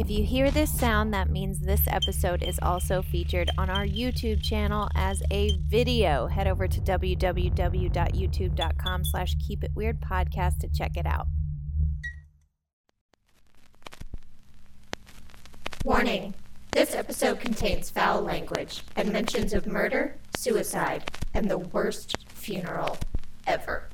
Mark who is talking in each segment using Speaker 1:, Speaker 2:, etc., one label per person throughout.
Speaker 1: If you hear this sound, that means this episode is also featured on our YouTube channel as a video. Head over to www.youtube.com slash keep it weird podcast to check it out.
Speaker 2: Warning this episode contains foul language and mentions of murder, suicide, and the worst funeral ever.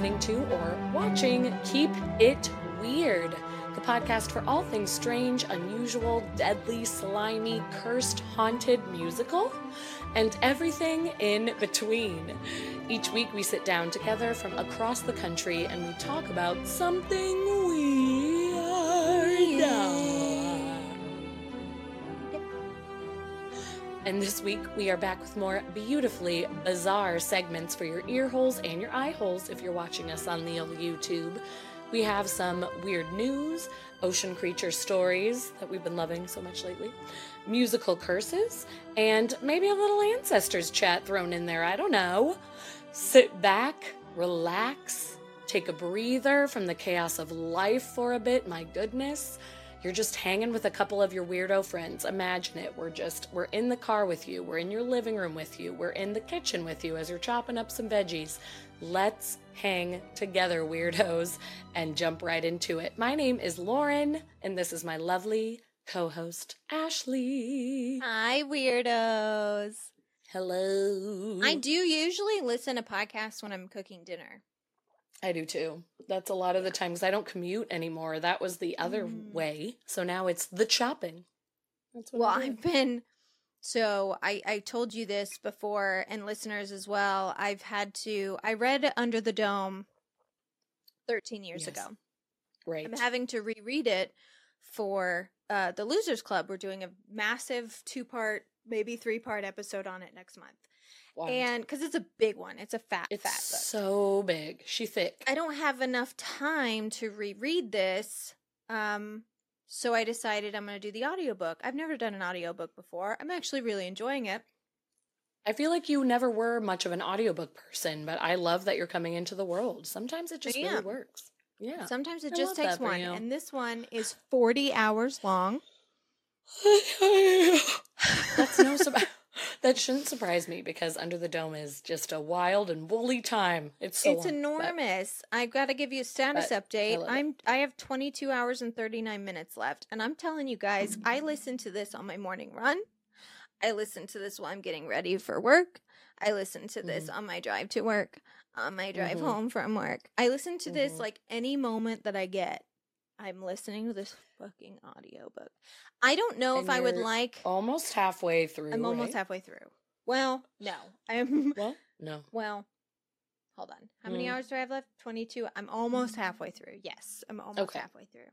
Speaker 3: Listening to or watching Keep It Weird, the podcast for all things strange, unusual, deadly, slimy, cursed, haunted, musical, and everything in between. Each week we sit down together from across the country and we talk about something this week we are back with more beautifully bizarre segments for your ear holes and your eye holes if you're watching us on the old YouTube. We have some weird news, ocean creature stories that we've been loving so much lately, musical curses, and maybe a little ancestors chat thrown in there. I don't know. Sit back, relax, take a breather from the chaos of life for a bit. My goodness. You're just hanging with a couple of your weirdo friends. Imagine it. We're just, we're in the car with you. We're in your living room with you. We're in the kitchen with you as you're chopping up some veggies. Let's hang together, weirdos, and jump right into it. My name is Lauren, and this is my lovely co host, Ashley.
Speaker 1: Hi, weirdos.
Speaker 3: Hello.
Speaker 1: I do usually listen to podcasts when I'm cooking dinner.
Speaker 3: I do too. That's a lot of the times I don't commute anymore. That was the other
Speaker 1: Mm.
Speaker 3: way. So now it's the chopping. That's what
Speaker 1: Well,
Speaker 3: I'm doing.
Speaker 1: I've been so I I told you this before and listeners as well. I've had to I read Under the Dome 13 years
Speaker 3: Yes.
Speaker 1: ago.
Speaker 3: right.
Speaker 1: I'm having to reread it for uh the Losers Club. We're doing a massive two-part, maybe three-part episode on it next month. And cuz it's a big one. It's a fat
Speaker 3: it's
Speaker 1: fat book.
Speaker 3: so big. She thick.
Speaker 1: I don't have enough time to reread this. Um so I decided I'm going to do the audiobook. I've never done an audiobook before. I'm actually really enjoying it.
Speaker 3: I feel like you never were much of an audiobook person, but I love that you're coming into the world. Sometimes it just really works. Yeah.
Speaker 1: Sometimes it
Speaker 3: I
Speaker 1: just takes one.
Speaker 3: you.
Speaker 1: And this one is 40 hours long.
Speaker 3: That's no surprise. that shouldn't surprise me because Under the Dome is just a wild and woolly time. It's so
Speaker 1: it's
Speaker 3: long, but-
Speaker 1: enormous. I've got to give you a status
Speaker 3: but I
Speaker 1: update.
Speaker 3: it.
Speaker 1: I'm I have 22 hours and 39 minutes left and I'm telling you guys, I listen to this on my morning run. I listen to this while I'm getting ready for work. I listen to this
Speaker 3: Mm-hmm.
Speaker 1: on my drive to work, on my drive
Speaker 3: Mhm.
Speaker 1: home from work. I listen to this
Speaker 3: Mhm.
Speaker 1: like any moment that I get. I'm listening to this fucking audiobook. I don't know
Speaker 3: And
Speaker 1: if I would like
Speaker 3: almost halfway through.
Speaker 1: I'm almost
Speaker 3: right?
Speaker 1: halfway through. Well, no. I'm
Speaker 3: Well, no.
Speaker 1: well, hold on. How many
Speaker 3: Mm.
Speaker 1: hours do I have left? 22. I'm almost halfway through. Yes, I'm almost
Speaker 3: Okay.
Speaker 1: halfway through.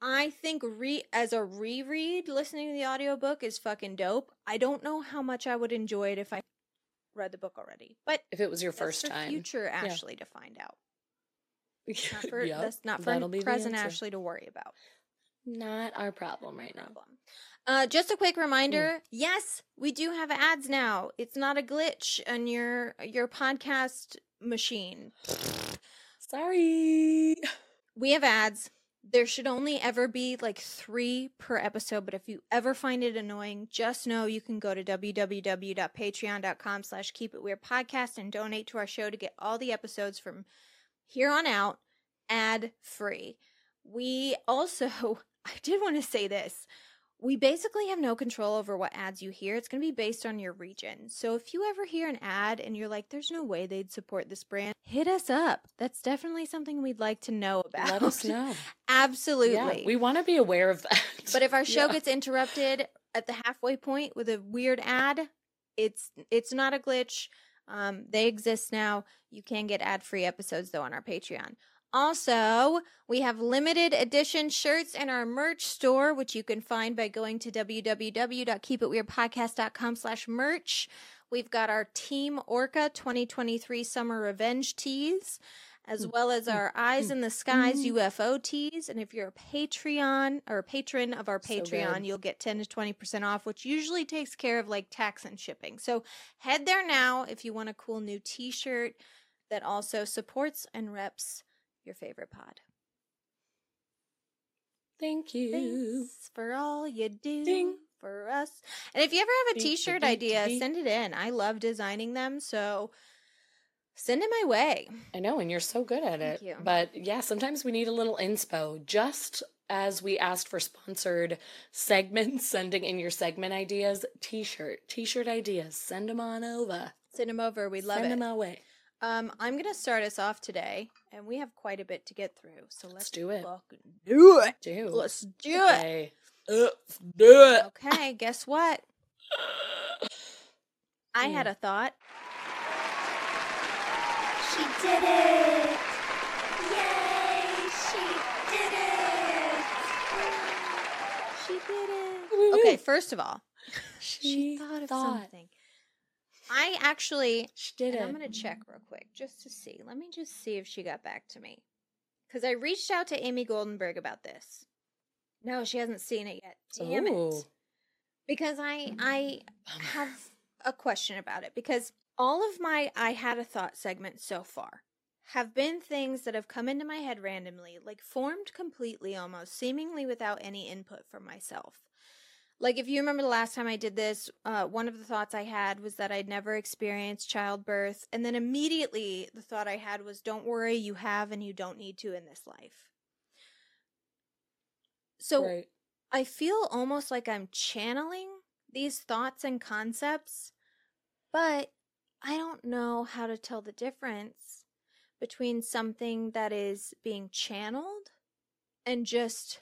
Speaker 1: I think re as a reread, listening to the audiobook is fucking dope. I don't know how much I would enjoy it if I read the book already. But
Speaker 3: If it was your first time.
Speaker 1: future Ashley to find out. Not for
Speaker 3: Yep,
Speaker 1: that's not for
Speaker 3: that'll be the
Speaker 1: present. Ashley to worry about.
Speaker 3: Not our problem right now.
Speaker 1: Uh, just a quick reminder: yes, we do have ads now. It's not a glitch on your your podcast machine.
Speaker 3: Sorry.
Speaker 1: We have ads. There should only ever be like three per episode, but if you ever find it annoying, just know you can go to www.patreon.com slash keep it weird podcast and donate to our show to get all the episodes from here on out ad free. We also, I did want to say this. We basically have no control over what ads you hear. It's going to be based on your region. So if you ever hear an ad and you're like, there's no way they'd support this brand, hit us up. That's definitely something we'd like to know about.
Speaker 3: Let us know.
Speaker 1: Absolutely.
Speaker 3: Yeah, we want to be aware of that.
Speaker 1: but if our show
Speaker 3: Yeah.
Speaker 1: gets interrupted at the halfway point with a weird ad, it's it's not a glitch. Um, they exist now. You can get ad free episodes though on our Patreon. Also, we have limited edition shirts in our merch store, which you can find by going to www.keepitweirdpodcast.com slash merch. We've got our Team Orca 2023 Summer Revenge tees, as
Speaker 3: Mm,
Speaker 1: well as
Speaker 3: mm,
Speaker 1: our Eyes
Speaker 3: mm,
Speaker 1: in the Skies. UFO tees. And if you're a Patreon or a patron of our Patreon,
Speaker 3: good.
Speaker 1: you'll get 10 to 20% off, which usually takes care of like tax and shipping. So head there now if you want a cool new t shirt that also supports and reps your favorite pod.
Speaker 3: Thank you.
Speaker 1: Thanks for all you do
Speaker 3: Ding.
Speaker 1: for us. And if you ever have a t-shirt idea, send it in. I love designing them, so send it my way.
Speaker 3: I know, and you're so good at
Speaker 1: Thank
Speaker 3: it.
Speaker 1: you.
Speaker 3: But yeah, sometimes we need a little inspo. Just as we asked for sponsored segments, sending in your segment ideas, t-shirt, t-shirt ideas, send them on over.
Speaker 1: Send them over. We love
Speaker 3: send
Speaker 1: it.
Speaker 3: Send them our way.
Speaker 1: Um, I'm gonna start us off today, and we have quite a bit to get through. So let's,
Speaker 3: do it.
Speaker 1: Do it.
Speaker 3: Do
Speaker 1: Let's do it.
Speaker 3: Let's do it.
Speaker 1: Okay. guess what? I had
Speaker 3: Hmm.
Speaker 1: a thought.
Speaker 2: She did it! Yay! She did it!
Speaker 1: She did it. Okay. First of all, she,
Speaker 3: She
Speaker 1: thought of
Speaker 3: thought.
Speaker 1: something. I actually
Speaker 3: She did it.
Speaker 1: I'm going to check real quick just to see. Let me just see if she got back to me. Because I reached out to Amy Goldenberg about this. No, she hasn't seen it yet. Damn
Speaker 3: Ooh.
Speaker 1: it. Oh. Because I I have a question about it. Because all of my I had a thought segments so far have been things that have come into my head randomly, like formed completely almost, seemingly without any input from myself. Like, if you remember the last time I did this, uh, one of the thoughts I had was that I'd never experienced childbirth. And then immediately the thought I had was, don't worry, you have and you don't need to in this life. So
Speaker 3: right.
Speaker 1: I feel almost like I'm channeling these thoughts and concepts, but I don't know how to tell the difference between something that is being channeled and just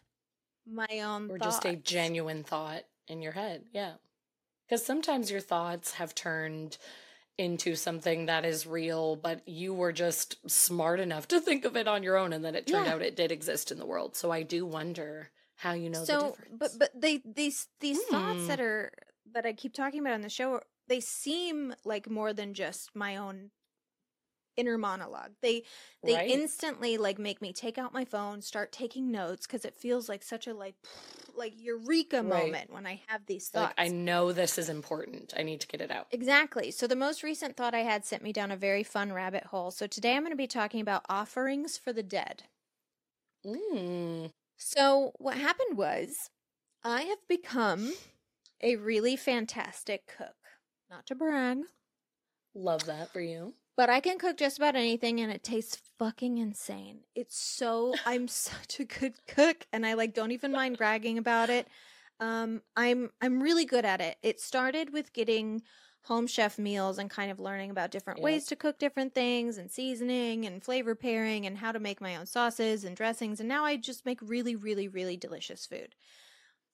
Speaker 1: my own
Speaker 3: or just a genuine thought in your head. Yeah. Because sometimes your thoughts have turned into something that is real, but you were just smart enough to think of it on your own, and then it turned
Speaker 1: Yeah.
Speaker 3: out it did exist in the world. So I do wonder how you know the
Speaker 1: so
Speaker 3: difference.
Speaker 1: but but they these these thoughts
Speaker 3: Hmm.
Speaker 1: that are that i keep talking about on the show they seem like more than just my own inner monologue they they
Speaker 3: Right.
Speaker 1: instantly like make me take out my phone start taking notes because it feels like such a like like eureka
Speaker 3: Right.
Speaker 1: moment when i have these thoughts
Speaker 3: like I know this is important. I need to get it out.
Speaker 1: Exactly. So the most recent thought I had sent me down a very fun rabbit hole. So today I'm going to be talking about offerings for the dead.
Speaker 3: Mm.
Speaker 1: So what happened was I have become a really fantastic cook. Not to brag,
Speaker 3: Love that for you.
Speaker 1: but I can cook just about anything and it tastes fucking insane. It's so I'm such a good cook and I like don't even mind bragging about it. Um I'm I'm really good at it. It started with getting home chef meals and kind of learning about different
Speaker 3: Yep.
Speaker 1: ways to cook different things and seasoning and flavor pairing and how to make my own sauces and dressings and now I just make really really really delicious food.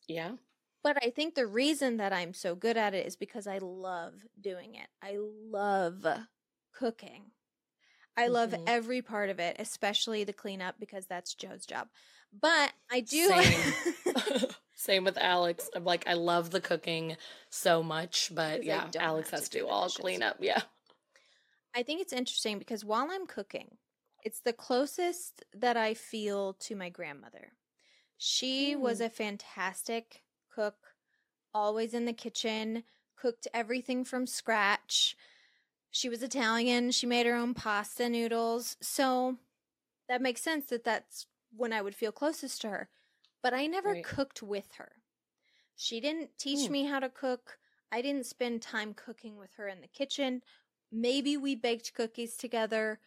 Speaker 3: Yeah.
Speaker 1: But I think the reason that I'm so good at it is because I love doing it. I love cooking. I love
Speaker 3: Mhm.
Speaker 1: every part of it, especially the cleanup because that's Joe's job. But I do
Speaker 3: Same. Same with Alex. I'm like, I love the cooking so much, but yeah, Alex has
Speaker 1: to do
Speaker 3: all cleanup. Yeah.
Speaker 1: I think it's interesting because while I'm cooking, it's the closest that I feel to my grandmother. She was
Speaker 3: Mm.
Speaker 1: a fantastic cook, always in the kitchen, cooked everything from scratch. She was Italian. She made her own pasta noodles. So that makes sense that that's when I would feel closest to her. But I never
Speaker 3: Right.
Speaker 1: cooked with her. She didn't teach
Speaker 3: Hmm.
Speaker 1: me how to cook. I didn't spend time cooking with her in the kitchen. Maybe we baked cookies together.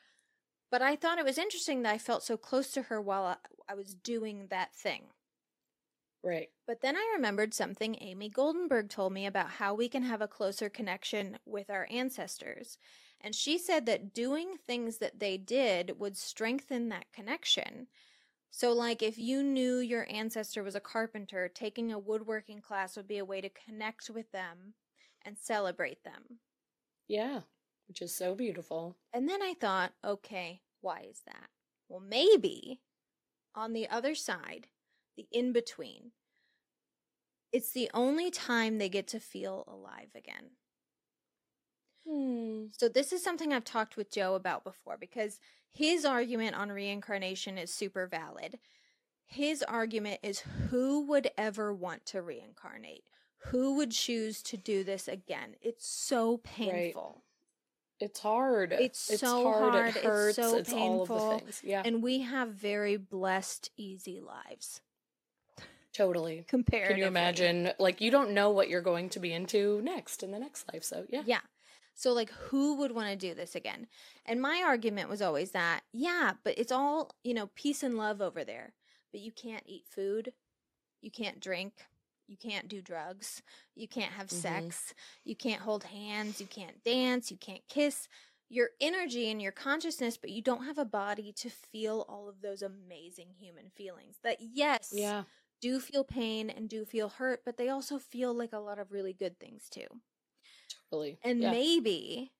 Speaker 1: But I thought it was interesting that I felt so close to her while I, I was doing that thing.
Speaker 3: Right.
Speaker 1: But then I remembered something Amy Goldenberg told me about how we can have a closer connection with our ancestors. And she said that doing things that they did would strengthen that connection. So, like if you knew your ancestor was a carpenter, taking a woodworking class would be a way to connect with them and celebrate them.
Speaker 3: Yeah. which is so beautiful.
Speaker 1: And then I thought, okay, why is that? Well, maybe on the other side, the in between, it's the only time they get to feel alive again.
Speaker 3: Hmm.
Speaker 1: So, this is something I've talked with Joe about before because his argument on reincarnation is super valid. His argument is who would ever want to reincarnate? Who would choose to do this again? It's so painful.
Speaker 3: It's hard.
Speaker 1: It's so hard.
Speaker 3: It hurts.
Speaker 1: It's so
Speaker 3: all of
Speaker 1: painful.
Speaker 3: the things. Yeah,
Speaker 1: And we have very blessed, easy lives.
Speaker 3: Totally.
Speaker 1: Comparatively.
Speaker 3: Can you imagine? Like, you don't know what you're going to be into next in the next life. So, yeah.
Speaker 1: Yeah. So, like, who would want to do this again? And my argument was always that, yeah, but it's all, you know, peace and love over there. But you can't eat food. You can't drink. You can't do drugs. You can't have
Speaker 3: Mhm.
Speaker 1: sex. You can't hold hands. You can't dance. You can't kiss. Your energy and your consciousness, but you don't have a body to feel all of those amazing human feelings that, yes,
Speaker 3: Yeah.
Speaker 1: Do feel pain and do feel hurt, but they also feel like a lot of really good things too.
Speaker 3: Totally.
Speaker 1: And
Speaker 3: yeah.
Speaker 1: maybe,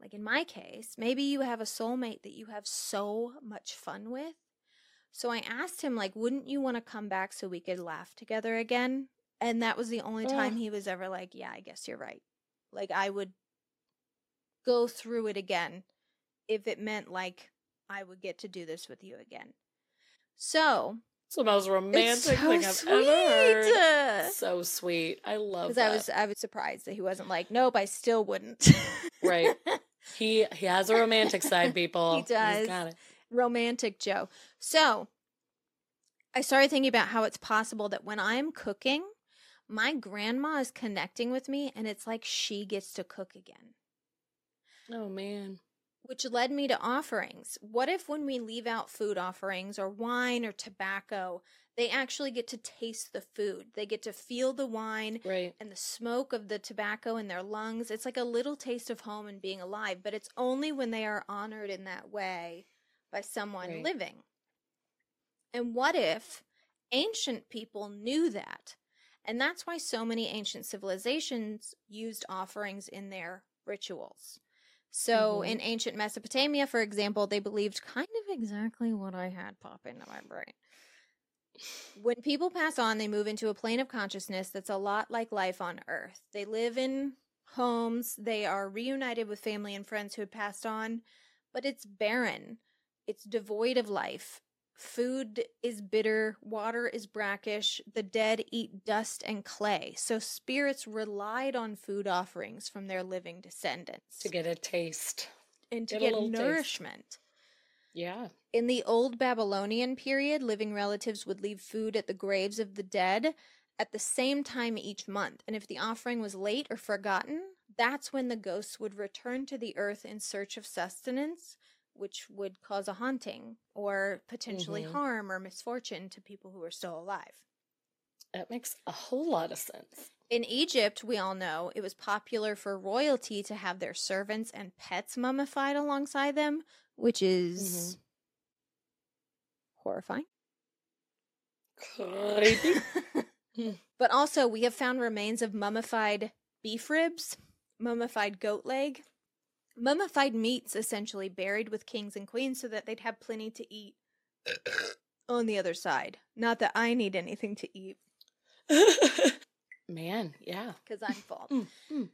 Speaker 1: like in my case, maybe you have a soulmate that you have so much fun with. So I asked him, like, wouldn't you want to come back so we could laugh together again? And that was the only time
Speaker 3: Ugh.
Speaker 1: he was ever like, yeah, I guess you're right. Like, I would go through it again if it meant like I would get to do this with you again. So
Speaker 3: It's the most romantic
Speaker 1: so
Speaker 3: thing I've
Speaker 1: sweet.
Speaker 3: ever heard. So sweet. I love that.
Speaker 1: I was I was surprised that he wasn't like, nope, I still wouldn't.
Speaker 3: Right. He he has a romantic side, people.
Speaker 1: He does.
Speaker 3: He's got it.
Speaker 1: romantic Joe. So I started thinking about how it's possible that when I'm cooking, my grandma is connecting with me and it's like she gets to cook again.
Speaker 3: Oh man.
Speaker 1: Which led me to offerings. What if when we leave out food offerings or wine or tobacco, they actually get to taste the food? They get to feel the wine
Speaker 3: Right.
Speaker 1: and the smoke of the tobacco in their lungs. It's like a little taste of home and being alive, but it's only when they are honored in that way by someone
Speaker 3: Right.
Speaker 1: living. And what if ancient people knew that? And that's why so many ancient civilizations used offerings in their rituals. So
Speaker 3: Mhm.
Speaker 1: in ancient Mesopotamia, for example, they believed kind of exactly what I had pop into my brain. When people pass on, they move into a plane of consciousness that's a lot like life on Earth. They live in homes, they are reunited with family and friends who had passed on, but it's barren. It's devoid of life. Food is bitter, water is brackish, the dead eat dust and clay. So spirits relied on food offerings from their living descendants
Speaker 3: To get a taste.
Speaker 1: and to
Speaker 3: get
Speaker 1: get
Speaker 3: little taste.
Speaker 1: nourishment.
Speaker 3: Yeah.
Speaker 1: In the old Babylonian period, living relatives would leave food at the graves of the dead at the same time each month. And if the offering was late or forgotten, that's when the ghosts would return to the earth in search of sustenance, which would cause a haunting or potentially
Speaker 3: Mhm.
Speaker 1: harm or misfortune to people who are still alive.
Speaker 3: That makes a whole lot of sense.
Speaker 1: In Egypt, we all know it was popular for royalty to have their servants and pets mummified alongside them, which is horrifying.
Speaker 3: Creepy.
Speaker 1: but also, we have found remains of mummified beef ribs, mummified goat leg, mummified meats essentially buried with kings and queens so that they'd have plenty to eat on the other side. Not that I need anything to eat
Speaker 3: Man, yeah.
Speaker 1: because I'm full.
Speaker 3: Mm, mm,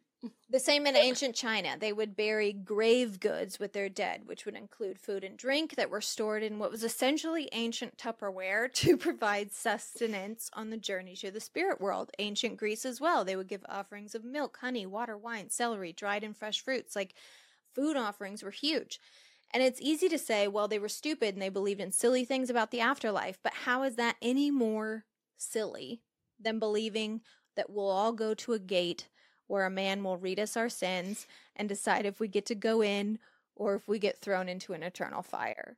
Speaker 1: The same in ancient China. They would bury grave goods with their dead, which would include food and drink that were stored in what was essentially ancient Tupperware to provide sustenance on the journey to the spirit world. Ancient Greece as well. They would give offerings of milk, honey, water, wine, celery, dried and fresh fruits. Like food offerings were huge. And it's easy to say, well, they were stupid and they believed in silly things about the afterlife, but how is that any more silly than believing that we'll all go to a gate where a man will read us our sins and decide if we get to go in or if we get thrown into an eternal fire.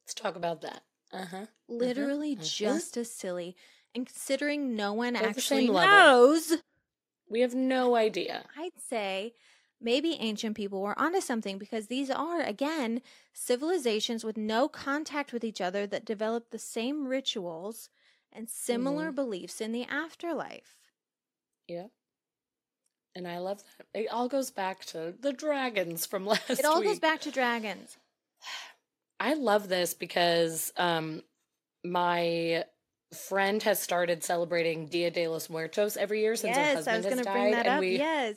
Speaker 3: Let's talk about that. Uh huh.
Speaker 1: Literally
Speaker 3: mhm.
Speaker 1: just as silly. And considering no one
Speaker 3: They're
Speaker 1: actually knows,
Speaker 3: We have no idea.
Speaker 1: I'd say maybe ancient people were onto something because these are, again, civilizations with no contact with each other that develop the same rituals and similar
Speaker 3: Mhm.
Speaker 1: beliefs in the afterlife.
Speaker 3: Yeah. And I love that. It all goes back to the dragons from last
Speaker 1: It all
Speaker 3: week.
Speaker 1: goes back to dragons.
Speaker 3: I love this because um my friend has started celebrating Dia de los Muertos every year since her
Speaker 1: yes, I
Speaker 3: husband has died.
Speaker 1: bring that
Speaker 3: and
Speaker 1: up.
Speaker 3: we
Speaker 1: yes.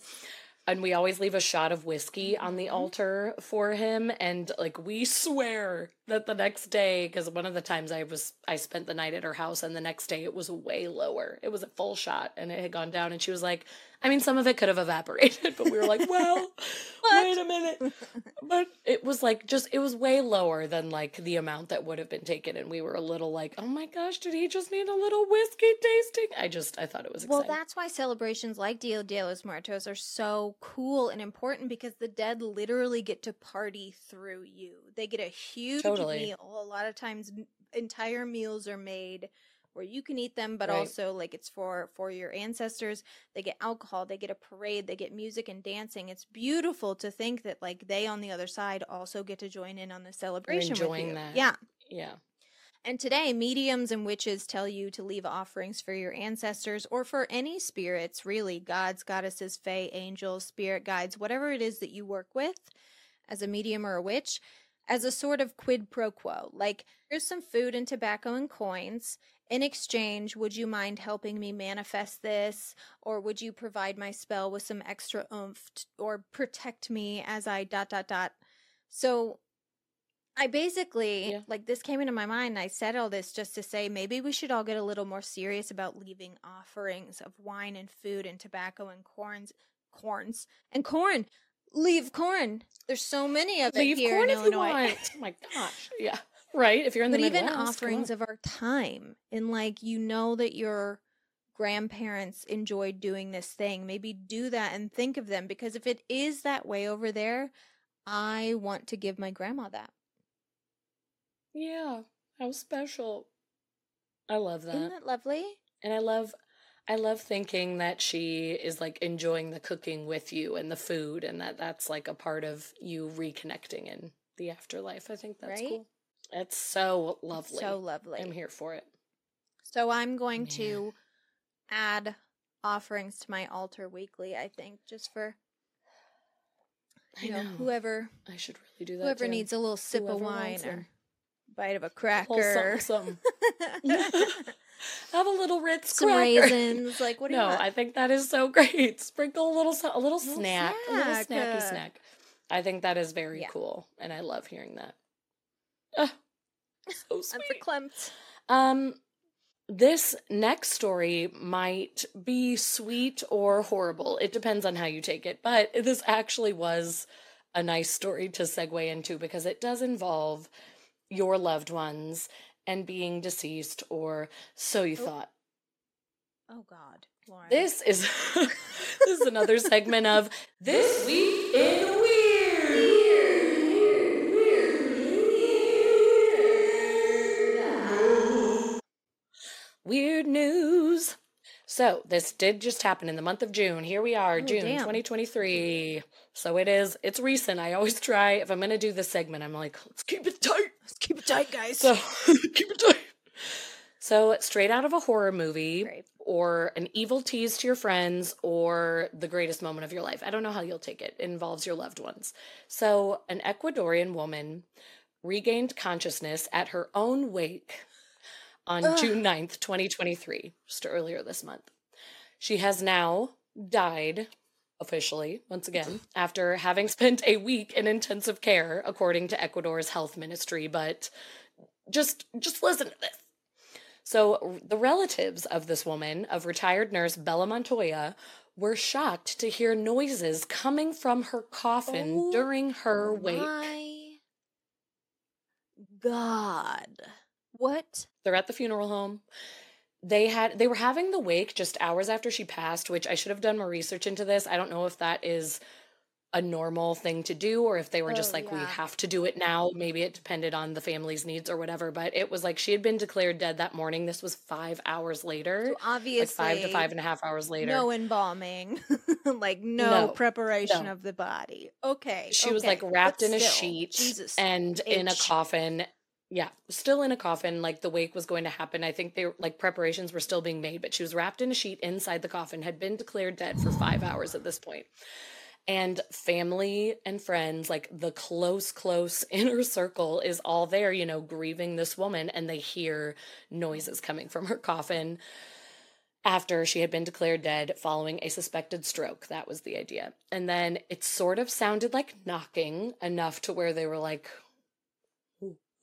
Speaker 3: And we always leave a shot of whiskey on the
Speaker 1: Mhm.
Speaker 3: altar for him. And like we swear that the next day because one of the times i was i spent the night at her house and the next day it was way lower. It was a full shot and it had gone down. And she was like i mean some of it could have evaporated but we were like well wait a minute but it was like just it was way lower than like the amount that would have been taken and we were a little like oh my gosh did he just need a little whiskey tasting i just i thought it was
Speaker 1: Well, that's why celebrations like Dia de los Muertos are so cool and important because the dead literally get to party through you. They get a huge
Speaker 3: Totally.
Speaker 1: meal. A lot of times, entire meals are made where you can eat them, but
Speaker 3: Right.
Speaker 1: also like it's for for your ancestors. They get alcohol. They get a parade. They get music and dancing. It's beautiful to think that like they on the other side also get to join in on the celebration. with
Speaker 3: enjoying that.
Speaker 1: Yeah.
Speaker 3: yeah
Speaker 1: And today, mediums and witches tell you to leave offerings for your ancestors or for any spirits, really gods, goddesses, fae, angels, spirit guides, whatever it is that you work with as a medium or a witch, as a sort of quid pro quo. Like, here's some food and tobacco and coins. In exchange, would you mind helping me manifest this? Or would you provide my spell with some extra oomph t- or protect me as I dot dot dot? So I basically
Speaker 3: Yeah.
Speaker 1: like this came into my mind and I said all this just to say maybe we should all get a little more serious about leaving offerings of wine and food and tobacco and corns corns and corn. Leave corn. There's so many of it
Speaker 3: Leave
Speaker 1: here
Speaker 3: corn
Speaker 1: in
Speaker 3: if
Speaker 1: Illinois.
Speaker 3: you want. Oh my gosh. Yeah. Right. If you're in the
Speaker 1: but even
Speaker 3: Midwest,
Speaker 1: offerings of our time and like you know that your grandparents enjoyed doing this thing maybe do that and think of them because if it is that way over there i want to give my grandma that
Speaker 3: Yeah. How special. I love that.
Speaker 1: isn't that lovely
Speaker 3: and I love I love thinking that she is like enjoying the cooking with you and the food and that that's like a part of you reconnecting in the afterlife. I think that's
Speaker 1: Right?
Speaker 3: cool. It's so lovely.
Speaker 1: so lovely
Speaker 3: I'm here for it.
Speaker 1: so i'm going
Speaker 3: Man.
Speaker 1: to add offerings to my altar weekly i think just for
Speaker 3: I
Speaker 1: you know,
Speaker 3: know.
Speaker 1: whoever
Speaker 3: I should really do that.
Speaker 1: whoever
Speaker 3: too.
Speaker 1: needs a little sip
Speaker 3: Whoever
Speaker 1: of wine or bite of a
Speaker 3: Little
Speaker 1: cracker
Speaker 3: something, something. Have a little Ritz
Speaker 1: some
Speaker 3: cracker.
Speaker 1: raisins like what do
Speaker 3: no,
Speaker 1: you want?
Speaker 3: I think that is so great. Sprinkle a little a little
Speaker 1: Little
Speaker 3: snack, a little
Speaker 1: snack,
Speaker 3: snacky
Speaker 1: uh,
Speaker 3: snack. I think that is very
Speaker 1: Yeah.
Speaker 3: cool, and I love hearing that. Ah, so
Speaker 1: i'm
Speaker 3: sweet.
Speaker 1: verklempt
Speaker 3: Um, this next story might be sweet or horrible. It depends on how you take it. But this actually was a nice story to segue into because it does involve your loved ones and being deceased, or so you
Speaker 1: Oh.
Speaker 3: thought.
Speaker 1: Oh God, Lauren.
Speaker 3: This is this is another segment of This Week in Weird news. So, this did just happen in the month of June. Here we are,
Speaker 1: Oh,
Speaker 3: June
Speaker 1: damn.
Speaker 3: 2023. So it is, it's recent. I always try, if I'm going to do this segment, I'm like, let's keep it tight.
Speaker 1: Let's keep it tight, guys.
Speaker 3: So, keep it tight. So, straight out of a horror movie,
Speaker 1: Great.
Speaker 3: or an evil tease to your friends, or the greatest moment of your life. I don't know how you'll take it. It involves your loved ones. So, an Ecuadorian woman regained consciousness at her own wake on
Speaker 1: Ugh.
Speaker 3: June 9th, 2023, just earlier this month. She has now died officially once again after having spent a week in intensive care according to Ecuador's health ministry but just just listen to this so the relatives of this woman of retired nurse Bella Montoya were shocked to hear noises coming from her coffin
Speaker 1: Oh
Speaker 3: during her wake
Speaker 1: God, what?
Speaker 3: they're at the funeral home they had they were having the wake just hours after she passed which i should have done more research into this i don't know if that is a normal thing to do or if they were just
Speaker 1: Oh,
Speaker 3: like we have to do it now maybe it depended on the family's needs or whatever but it was like she had been declared dead that morning this was five hours later
Speaker 1: So obviously,
Speaker 3: like five to five and a half hours later
Speaker 1: No embalming, like no,
Speaker 3: No,
Speaker 1: preparation
Speaker 3: no.
Speaker 1: of the body. Okay,
Speaker 3: she was like wrapped
Speaker 1: but
Speaker 3: in a
Speaker 1: still,
Speaker 3: sheet
Speaker 1: Jesus,
Speaker 3: and in a coffin yeah, still in a coffin. Like the wake was going to happen. I think they like preparations were still being made, but she was wrapped in a sheet inside the coffin, had been declared dead for five hours at this point. And family and friends, like the close, close inner circle, is all there, you know, grieving this woman, and they hear noises coming from her coffin after she had been declared dead following a suspected stroke. That was the idea. And then it sort of sounded like knocking enough to where they were like,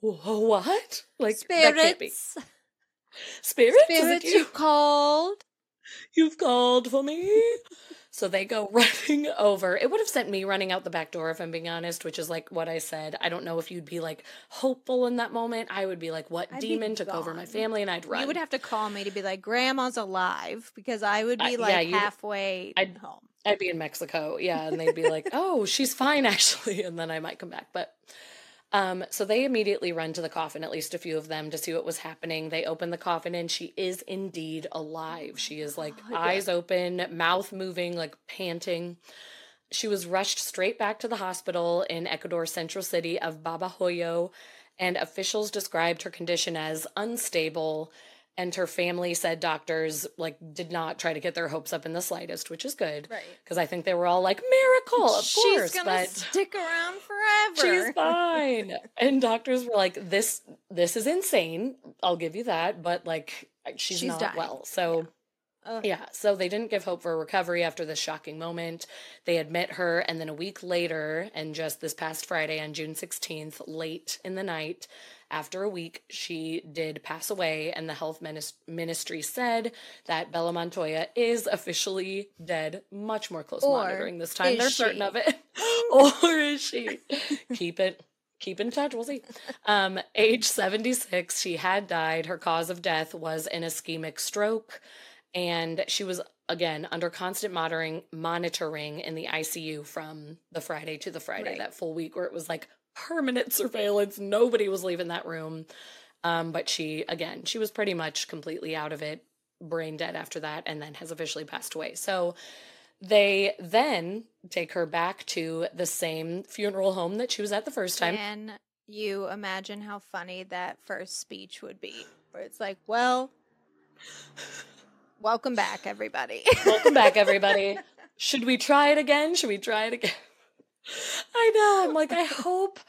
Speaker 3: what? Like
Speaker 1: Spirits.
Speaker 3: Spirits?
Speaker 1: Spirits
Speaker 3: you?
Speaker 1: you called.
Speaker 3: You've called for me. so they go running over. It would have sent me running out the back door if I'm being honest, which is like what I said. I don't know if you'd be like hopeful in that moment. I would be like, what
Speaker 1: I'd
Speaker 3: demon took over my family? And I'd run.
Speaker 1: You would have to call me to be like, Grandma's alive because I would be
Speaker 3: yeah,
Speaker 1: like
Speaker 3: you'd-
Speaker 1: halfway
Speaker 3: I'd-
Speaker 1: home.
Speaker 3: I'd be in Mexico, yeah, and they'd be like, "Oh, she's fine actually," and then I might come back. But um, so they immediately run to the coffin, at least a few of them, to see what was happening. They open the coffin, and she is indeed alive. She is like
Speaker 1: Oh, yeah.
Speaker 3: eyes open, mouth moving, like panting. She was rushed straight back to the hospital in Ecuador's central city of Babahoyo, and officials described her condition as unstable. And her family said doctors like did not try to get their hopes up in the slightest, which is good
Speaker 1: Right.
Speaker 3: because I think they were all like miracle, of
Speaker 1: She's
Speaker 3: course,
Speaker 1: gonna
Speaker 3: but
Speaker 1: stick around forever.
Speaker 3: she's fine. and doctors were like, "This, this is insane. I'll give you that, but like, she's,
Speaker 1: She's
Speaker 3: not
Speaker 1: dying.
Speaker 3: well." So.
Speaker 1: Ugh.
Speaker 3: Yeah, so they didn't give hope for recovery after this shocking moment. They admit her, and then a week later, and just this past Friday on June 16th, late in the night, after a week, she did pass away, and the health ministry said that Bella Montoya is officially dead. Much more close
Speaker 1: Or
Speaker 3: monitoring this time. They're certain of it. or is she? Keep it. Keep in touch. We'll see. Um, age 76, she had died. Her cause of death was an ischemic stroke and she was again under constant monitoring monitoring in the ICU from the Friday to the Friday
Speaker 1: Right.
Speaker 3: that full week where it was like permanent surveillance nobody was leaving that room um but she again she was pretty much completely out of it brain dead after that and then has officially passed away so they then take her back to the same funeral home that she was at the first time
Speaker 1: Can you imagine how funny that first speech would be? Where it's like, well, welcome back, everybody.
Speaker 3: Welcome back, everybody. Should we try it again? Should we try it again? I know. I'm like, I hope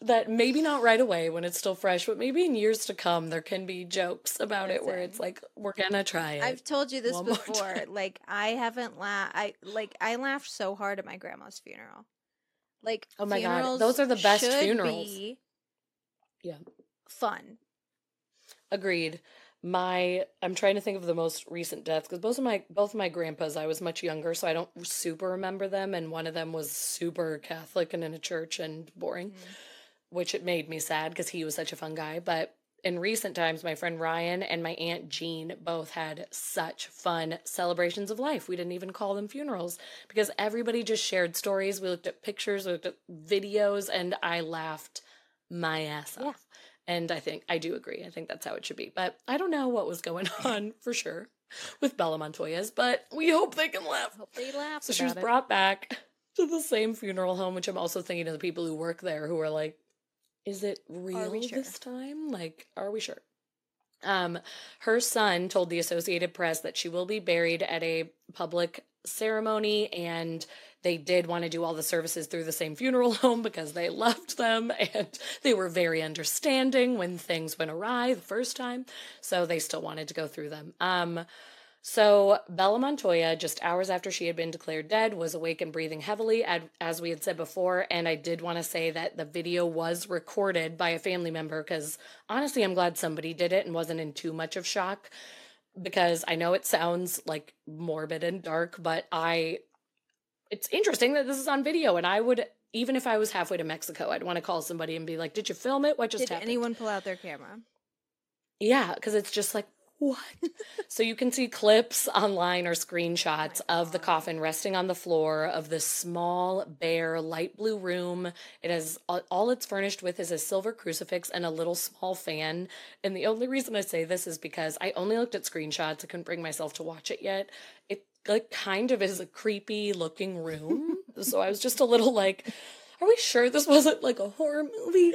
Speaker 3: that maybe not right away when it's still fresh, but maybe in years to come there can be jokes about it where it's like we're gonna try it.
Speaker 1: I've told you this before. Like I haven't laughed. I like I laughed so hard at my grandma's funeral. Like
Speaker 3: Oh my God, those are the best funerals. Yeah.
Speaker 1: fun.
Speaker 3: Agreed. My I'm trying to think of the most recent deaths because both of my both of my grandpas I was much younger, so I don't super remember them, and one of them was super Catholic and in a church and boring, mm-hmm. which it made me sad because he was such a fun guy. But in recent times, my friend Ryan and my aunt Jean both had such fun celebrations of life. We didn't even call them funerals because everybody just shared stories. We looked at pictures, we looked at videos, and I laughed my ass off.
Speaker 1: Yeah.
Speaker 3: And I think I do agree. I think that's how it should be. But I don't know what was going on for sure with Bella Montoya's, but we hope they can laugh.
Speaker 1: Hope they laugh.
Speaker 3: So she was
Speaker 1: it.
Speaker 3: brought back to the same funeral home, which I'm also thinking of the people who work there who are like, is it real
Speaker 1: sure?
Speaker 3: this time? Like, are we sure? Um, her son told the Associated Press that she will be buried at a public ceremony and they did want to do all the services through the same funeral home because they loved them and they were very understanding when things went awry the first time. So they still wanted to go through them. Um, so Bella Montoya, just hours after she had been declared dead, was awake and breathing heavily, as we had said before. And I did want to say that the video was recorded by a family member because honestly, I'm glad somebody did it and wasn't in too much of shock. Because I know it sounds like morbid and dark, but I, it's interesting that this is on video. And I would, even if I was halfway to Mexico, I'd want to call somebody and be like, "Did you film it? What just
Speaker 1: Did
Speaker 3: happened?"
Speaker 1: anyone pull out their camera?
Speaker 3: Yeah, because it's just like, what? so you can see clips online or screenshots oh of the coffin resting on the floor of this small, bare, light blue room. It has all, all it's furnished with is a silver crucifix and a little small fan. And the only reason I say this is because I only looked at screenshots. I couldn't bring myself to watch it yet. It like kind of is a creepy looking room. so I was just a little like, are we sure this wasn't like a horror movie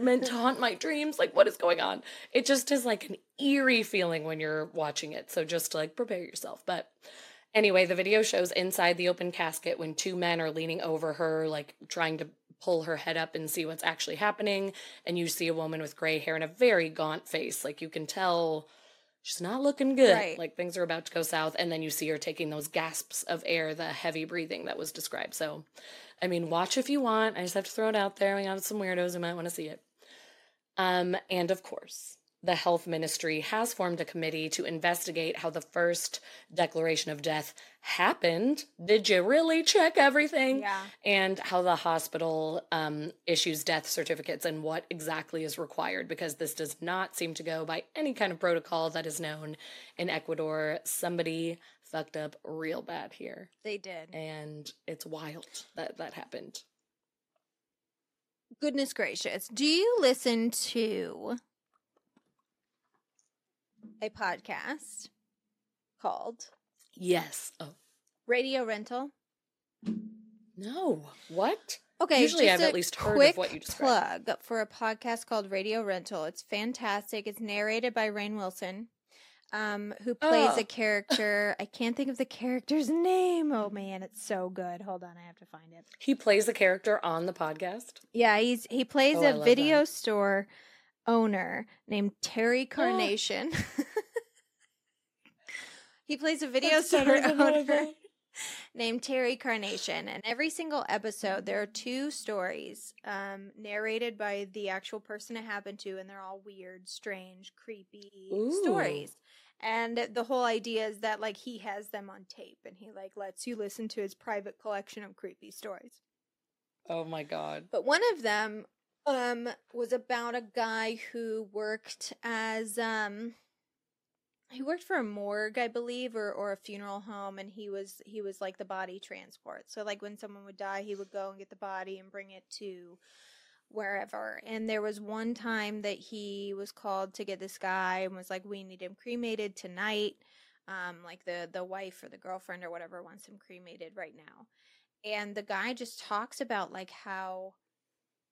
Speaker 3: meant to haunt my dreams? Like, what is going on? It just is like an eerie feeling when you're watching it. So just like prepare yourself. But anyway, the video shows inside the open casket when two men are leaning over her, like trying to pull her head up and see what's actually happening. And you see a woman with gray hair and a very gaunt face. Like, you can tell she's not looking good.
Speaker 1: Right.
Speaker 3: Like things are about to go south. And then you see her taking those gasps of air, the heavy breathing that was described. So, I mean, watch if you want. I just have to throw it out there. We got some weirdos who might want to see it. Um, and of course, the health ministry has formed a committee to investigate how the first declaration of death happened. Did you really check everything?
Speaker 1: Yeah.
Speaker 3: And how the hospital um, issues death certificates and what exactly is required because this does not seem to go by any kind of protocol that is known in Ecuador. Somebody fucked up real bad here,
Speaker 1: They did.
Speaker 3: and it's wild that that happened.
Speaker 1: Goodness gracious. Do you listen to a podcast called
Speaker 3: Yes. Oh
Speaker 1: Radio Rental?
Speaker 3: no! What?
Speaker 1: Okay,
Speaker 3: Usually I've at least heard of what you described.
Speaker 1: plug for a podcast called Radio Rental. It's fantastic. It's narrated by Rainn Wilson, um, who plays
Speaker 3: Oh.
Speaker 1: a character. I can't think of the character's name. Oh man, it's so good. Hold on, I have to find it.
Speaker 3: He plays the character on the podcast.
Speaker 1: Yeah, he's he plays
Speaker 3: Oh,
Speaker 1: a video
Speaker 3: that.
Speaker 1: store owner named Terry Carnation. he plays a video store
Speaker 3: better than what I
Speaker 1: owner named Terry Carnation. And every single episode, there are two stories um, narrated by the actual person it happened to, and they're all weird, strange, creepy
Speaker 3: Ooh.
Speaker 1: stories. And the whole idea is that like he has them on tape, and he like lets you listen to his private collection of creepy stories.
Speaker 3: Oh my god.
Speaker 1: But one of them um was about a guy who worked as um he worked for a morgue, I believe, or or a funeral home and he was he was like the body transport. So like when someone would die, he would go and get the body and bring it to wherever. And there was one time that he was called to get this guy and was like we need him cremated tonight. Um like the the wife or the girlfriend or whatever wants him cremated right now and the guy just talks about like how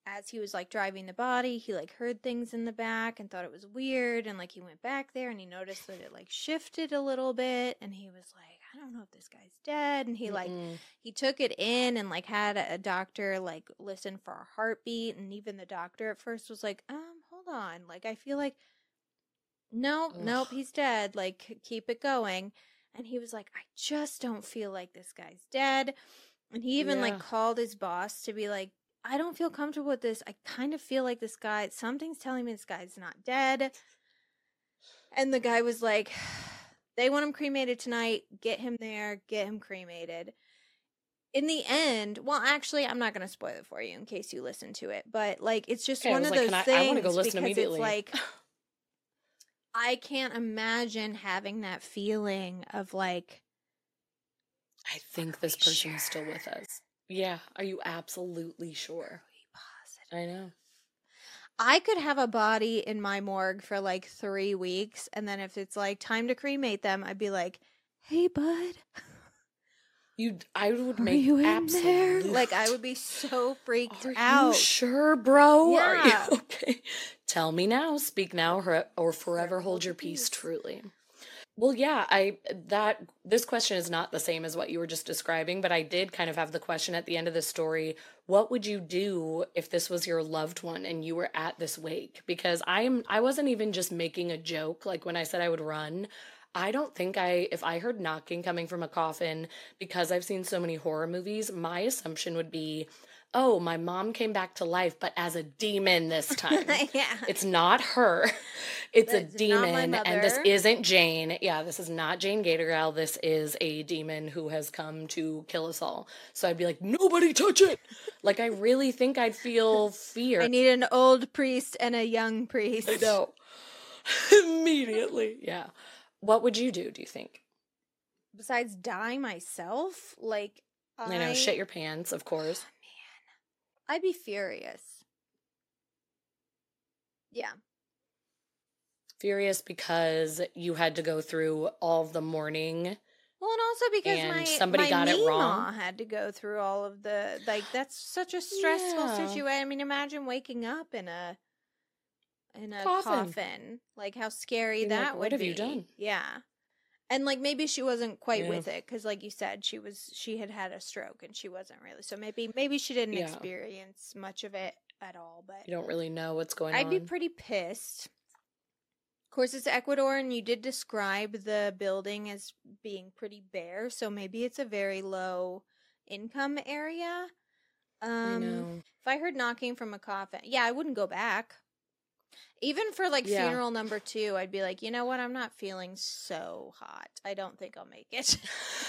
Speaker 1: as he was like driving the body he like heard things in the back and thought it was weird and like he went back there and he noticed that it like shifted a little bit and he was like i don't know if this guy's dead. And he like
Speaker 3: Mm-mm.
Speaker 1: he took it in and like had a, doctor like listen for a heartbeat and even the doctor at first was like um hold on. Like i feel like nope nope he's dead. Like keep it going. And he was like i just don't feel like this guy's dead. And he even
Speaker 3: Yeah.
Speaker 1: like called his boss to be like i don't feel comfortable with this i kind of feel like this guy something's telling me this guy's not dead and the guy was like they want him cremated tonight get him there get him cremated in the end well actually i'm not going to spoil it for you in case you listen to it but like it's just
Speaker 3: Okay,
Speaker 1: one of
Speaker 3: like,
Speaker 1: those
Speaker 3: can I- I
Speaker 1: things
Speaker 3: wanna go listen
Speaker 1: because
Speaker 3: immediately.
Speaker 1: it's like i can't imagine having that feeling of like
Speaker 3: I think this person's still with us. Yeah. Are you absolutely sure?
Speaker 1: are we positive?
Speaker 3: I know.
Speaker 1: I could have a body in my morgue for like three weeks, and then if it's like time to cremate them, I'd be like, "Hey, bud,
Speaker 3: You, I would
Speaker 1: are
Speaker 3: make
Speaker 1: you in
Speaker 3: absolutely.
Speaker 1: there?" Like I would be so freaked
Speaker 3: Are
Speaker 1: out.
Speaker 3: you sure, bro? Are you okay? Tell me now. Speak now, or, or forever hold your peace. Truly. Well, yeah, I that this question is not the same as what you were just describing, but I did kind of have the question at the end of the story, what would you do if this was your loved one and you were at this wake? Because I'm I wasn't even just making a joke like when I said I would run. I don't think I if I heard knocking coming from a coffin because I've seen so many horror movies, my assumption would be, "Oh, my mom came back to life but as a demon this time."
Speaker 1: yeah,
Speaker 3: It's not her. It's a demon, and this isn't Jane. Yeah, this is not Jane Gatorgal. This is a demon who has come to kill us all. So I'd be like, nobody touch it. like I really think I'd feel fear.
Speaker 1: I need an old priest and a young priest.
Speaker 3: I know. Immediately, yeah. What would you do? Do you think?
Speaker 1: Besides die myself, like I,
Speaker 3: I know, shit your pants, of course.
Speaker 1: I'd be furious. Yeah,
Speaker 3: Furious because you had to go through all of the mourning
Speaker 1: Well, and also because
Speaker 3: And
Speaker 1: my
Speaker 3: somebody
Speaker 1: my
Speaker 3: got it wrong.
Speaker 1: had to go through all of the like that's such a stressful
Speaker 3: Yeah.
Speaker 1: situation. I mean, imagine waking up in a in a
Speaker 3: Coffin.
Speaker 1: coffin. Like how scary
Speaker 3: like,
Speaker 1: that
Speaker 3: "What
Speaker 1: would
Speaker 3: have
Speaker 1: be.
Speaker 3: you done?"
Speaker 1: Yeah. And like maybe she wasn't quite
Speaker 3: Yeah.
Speaker 1: with it because, like you said, she was she had had a stroke and she wasn't really. So maybe maybe she didn't
Speaker 3: Yeah.
Speaker 1: experience much of it at all. But
Speaker 3: You don't really know what's going on.
Speaker 1: I'd be pretty pissed. Of course, it's Ecuador, and you did describe the building as being pretty bare, so maybe it's a very low income area.
Speaker 3: I
Speaker 1: Um,
Speaker 3: know.
Speaker 1: if I heard knocking from a coffin, yeah, I wouldn't go back. Even for like
Speaker 3: Yeah.
Speaker 1: funeral number two, I'd be like, you know what? I'm not feeling so hot. I don't think I'll make it.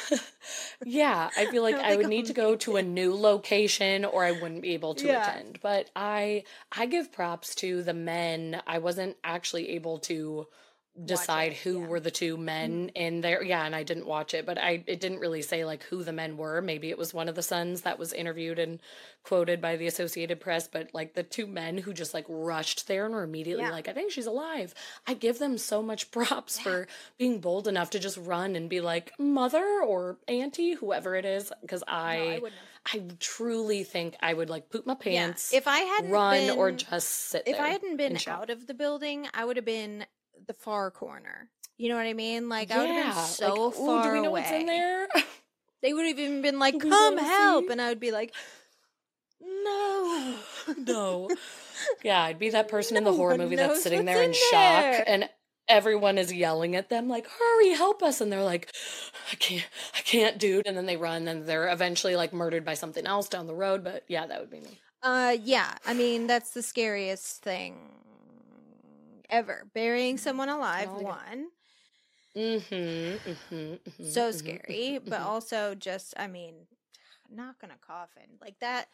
Speaker 3: yeah, I feel like
Speaker 1: don't
Speaker 3: I, would
Speaker 1: I'll
Speaker 3: need to go
Speaker 1: make
Speaker 3: to a new location or I wouldn't be able to
Speaker 1: Yeah.
Speaker 3: attend. But I I give props to the men. I wasn't actually able to decide
Speaker 1: it,
Speaker 3: who
Speaker 1: yeah. Mm-hmm.
Speaker 3: were the two men in there. Yeah, and I didn't watch it, but I it didn't really say like who the men were. Maybe it was one of the sons that was interviewed and quoted by the Associated Press, but like the two men who just like rushed there and were immediately
Speaker 1: Yeah.
Speaker 3: like, I think she's alive. I give them so much props for being bold enough to just run and be like, mother or auntie, whoever it is, because
Speaker 1: No, I
Speaker 3: I. I truly think I would like poop my pants,
Speaker 1: Yeah. If I hadn't
Speaker 3: run, or just sit
Speaker 1: if. I hadn't been out of the building, I would have been the far corner. You know what I mean? Like I would have
Speaker 3: Yeah,
Speaker 1: been
Speaker 3: like,
Speaker 1: so
Speaker 3: "Ooh,
Speaker 1: far
Speaker 3: do we know
Speaker 1: away.
Speaker 3: what's in there?
Speaker 1: They would have even been like, "Come help," and I would be like, "No,
Speaker 3: no. Yeah, I'd be that person in the horror movie that's sitting there in
Speaker 1: in
Speaker 3: shock
Speaker 1: there.
Speaker 3: and everyone is yelling at them like, "Hurry, help us." And they're like, "I can't. I can't, dude." And then they run and they're eventually like murdered by something else down the road, but yeah, that would be me.
Speaker 1: Uh, yeah. I mean, that's the scariest thing ever. Burying someone alive.
Speaker 3: Oh.
Speaker 1: One,
Speaker 3: Mhm. Mhm. mhm,
Speaker 1: so
Speaker 3: mhm,
Speaker 1: scary, but
Speaker 3: mhm.
Speaker 1: also just, I mean, not gonna coffin like that.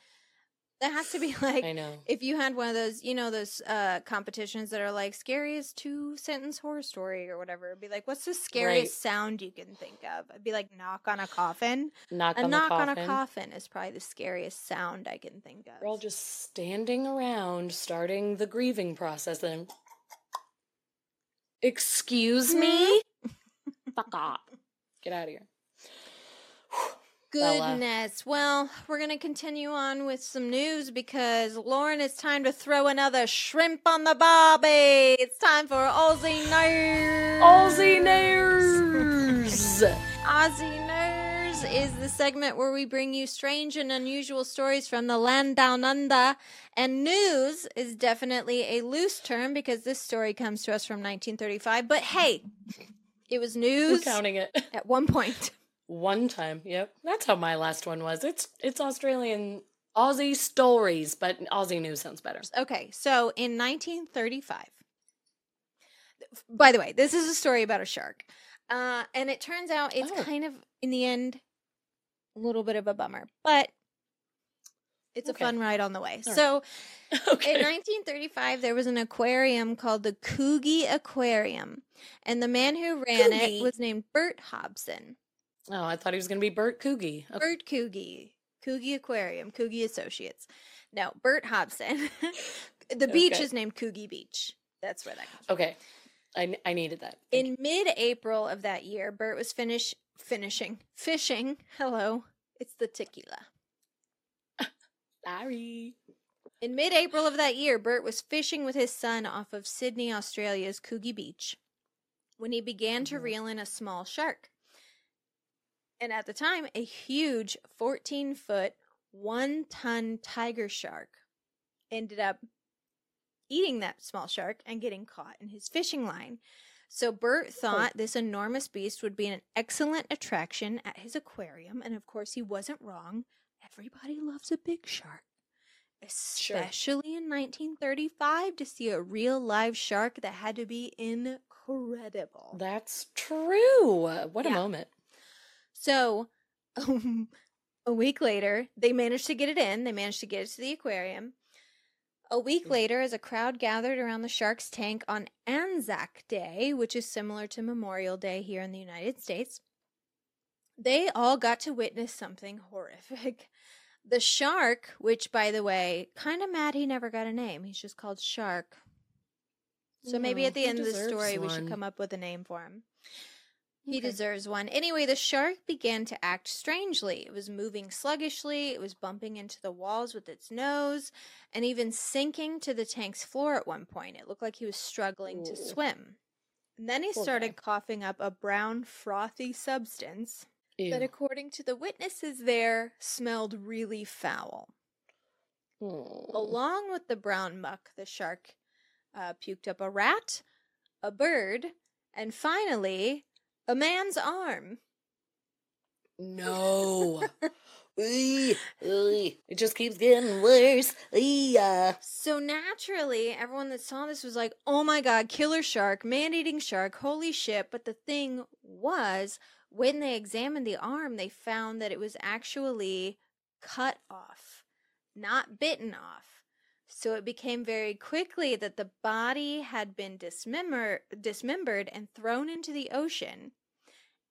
Speaker 1: That has to be like
Speaker 3: I know.
Speaker 1: if you had one of those, you know, those uh competitions that are like scariest two sentence horror story or whatever. It'd be like, what's the scariest sound you can think of? I'd be like knock on a coffin.
Speaker 3: Knock
Speaker 1: a
Speaker 3: on
Speaker 1: knock on a coffin is probably the scariest sound I can think of.
Speaker 3: We're all just standing around, starting the grieving process, and excuse me, fuck off, get out of here.
Speaker 1: Goodness. Well, we're going to continue on with some news because Lauren, it's time to throw another shrimp on the barbie. It's time for Aussie News.
Speaker 3: Aussie News.
Speaker 1: Aussie News is the segment where we bring you strange and unusual stories from the land down under. And news is definitely a loose term because this story comes to us from 1935. But hey, it was news
Speaker 3: counting it.
Speaker 1: at one point.
Speaker 3: One time, yep. That's how my last one was. It's it's Australian Aussie stories, but Aussie news sounds better.
Speaker 1: Okay, so in 1935, by the way, this is a story about a shark. Uh, and it turns out it's
Speaker 3: Oh.
Speaker 1: kind of, in the end, a little bit of a bummer, but it's
Speaker 3: Okay.
Speaker 1: a fun ride on the way.
Speaker 3: All right.
Speaker 1: So
Speaker 3: okay.
Speaker 1: in 1935, there was an aquarium called the Coogee Aquarium, and the man who ran
Speaker 3: Coogee?
Speaker 1: it was named Bert Hobson.
Speaker 3: oh, I thought he was gonna be Bert Coogee. Okay.
Speaker 1: Bert Coogee, Coogee Aquarium, Coogee Associates. No, Bert Hobson. the beach
Speaker 3: Okay.
Speaker 1: is named Coogee Beach. That's where that comes from.
Speaker 3: Okay. I, I needed that. Thank
Speaker 1: In mid-April of that year, Bert was finish finishing fishing. Hello, it's the tequila.
Speaker 3: Sorry.
Speaker 1: In mid-April of that year, Bert was fishing with his son off of Sydney, Australia's Coogee Beach, when he began to
Speaker 3: Mhm.
Speaker 1: reel in a small shark. And at the time, a huge 14-foot, one-ton tiger shark ended up eating that small shark and getting caught in his fishing line. So Bert thought this enormous beast would be an excellent attraction at his aquarium, and of course he wasn't wrong. Everybody loves a big shark. Especially in 1935 to see a real live shark that had to be incredible.
Speaker 3: That's true. What a moment.
Speaker 1: So, um, a week later, they managed to get it in. They managed to get it to the aquarium. A week
Speaker 3: Mm.
Speaker 1: later, as a crowd gathered around the shark's tank on Anzac Day, which is similar to Memorial Day here in the United States, they all got to witness something horrific. The shark, which, by the way, kind of mad he never got a name. He's just called Shark. So maybe at the end of the story, we should come up with a name for him. He
Speaker 3: Okay.
Speaker 1: deserves one. Anyway, the shark began to act strangely. It was moving sluggishly, it was bumping into the walls with its nose, and even sinking to the tank's floor at one point. It looked like he was struggling to swim. And then he
Speaker 3: Poor
Speaker 1: started coughing up a brown, frothy substance
Speaker 3: Ew.
Speaker 1: that, according to the witnesses there, smelled really foul. Along with the brown muck, the shark uh, puked up a rat, a bird, and finally, a man's arm.
Speaker 3: No. Eey, eey. It just keeps getting worse. Eey, uh.
Speaker 1: So naturally, everyone that saw this was like, oh my god, killer shark, man eating shark, holy shit. But the thing was, when they examined the arm, they found that it was actually cut off, not bitten off. So it became very quickly that the body had been dismember- dismembered and thrown into the ocean.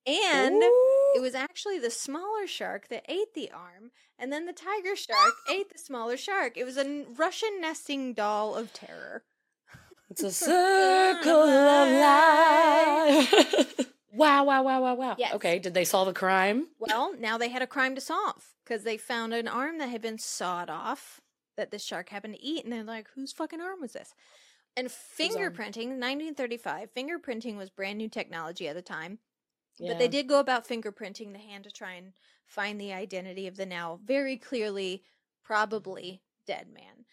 Speaker 1: And
Speaker 3: Ooh.
Speaker 1: it was actually the smaller shark that ate the arm, and then the tiger shark ate the smaller shark. It was a n- Russian nesting doll of terror.
Speaker 3: It's a circle of life. wow, wow, wow, wow, wow.
Speaker 1: Yes.
Speaker 3: Okay, did they solve a crime?
Speaker 1: Well, now they had a crime to solve because they found an arm that had been sawed off that this shark happened to eat, and they're like, whose fucking arm was this? And fingerprinting, 1935, fingerprinting was brand new technology at the time.
Speaker 3: Yeah.
Speaker 1: But they did go about fingerprinting the hand to try and find the identity of the now very clearly, probably dead man.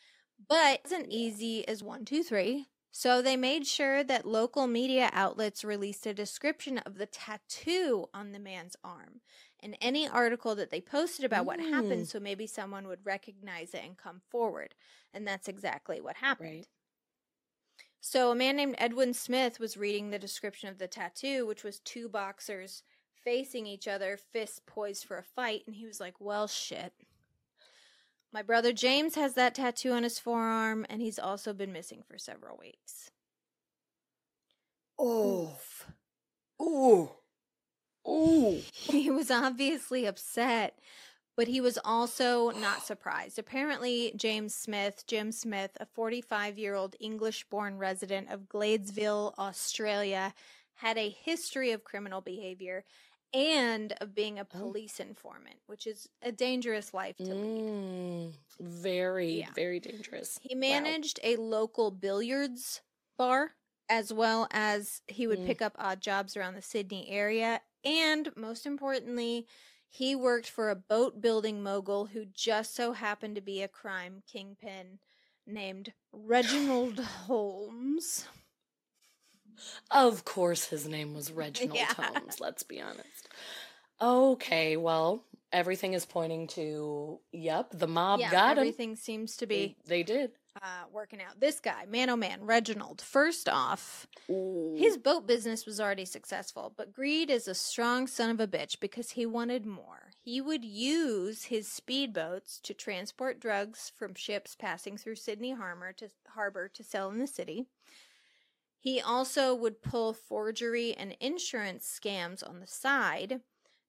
Speaker 1: But it wasn't easy as one, two, three. So they made sure that local media outlets released a description of the tattoo on the man's arm and any article that they posted about what
Speaker 3: Mm.
Speaker 1: happened so maybe someone would recognize it and come forward. And that's exactly what happened.
Speaker 3: Right.
Speaker 1: So, a man named Edwin Smith was reading the description of the tattoo, which was two boxers facing each other, fists poised for a fight, and he was like, Well, shit. My brother James has that tattoo on his forearm, and he's also been missing for several weeks. Oof.
Speaker 3: Ooh. Ooh.
Speaker 1: He was obviously upset, but he was also not surprised. Apparently, James Smith, Jim Smith, a 45 year old English born resident of Gladesville, Australia, had a history of criminal behavior and of being a
Speaker 3: Oh.
Speaker 1: police informant, which is a dangerous life to lead.
Speaker 3: Mm, very,
Speaker 1: Yeah.
Speaker 3: very dangerous.
Speaker 1: He
Speaker 3: Wow.
Speaker 1: managed a local billiards bar as well as he would
Speaker 3: Mm.
Speaker 1: pick up odd jobs around the Sydney area. And most importantly, he worked for a boat building mogul who just so happened to be a crime kingpin named Reginald Holmes.
Speaker 3: Of course, his name was Reginald
Speaker 1: Yeah.
Speaker 3: Holmes, let's be honest. Okay, well, everything is pointing to, yep, the mob
Speaker 1: yeah,
Speaker 3: got him.
Speaker 1: everything seems to be
Speaker 3: They, they did.
Speaker 1: Uh, working out. This guy, man oh man, Reginald, first off,
Speaker 3: Ooh.
Speaker 1: His boat business was already successful, but greed is a strong son of a bitch because he wanted more. He would use his speedboats to transport drugs from ships passing through Sydney Harbor to, harbor to sell in the city. He also would pull forgery and insurance scams on the side,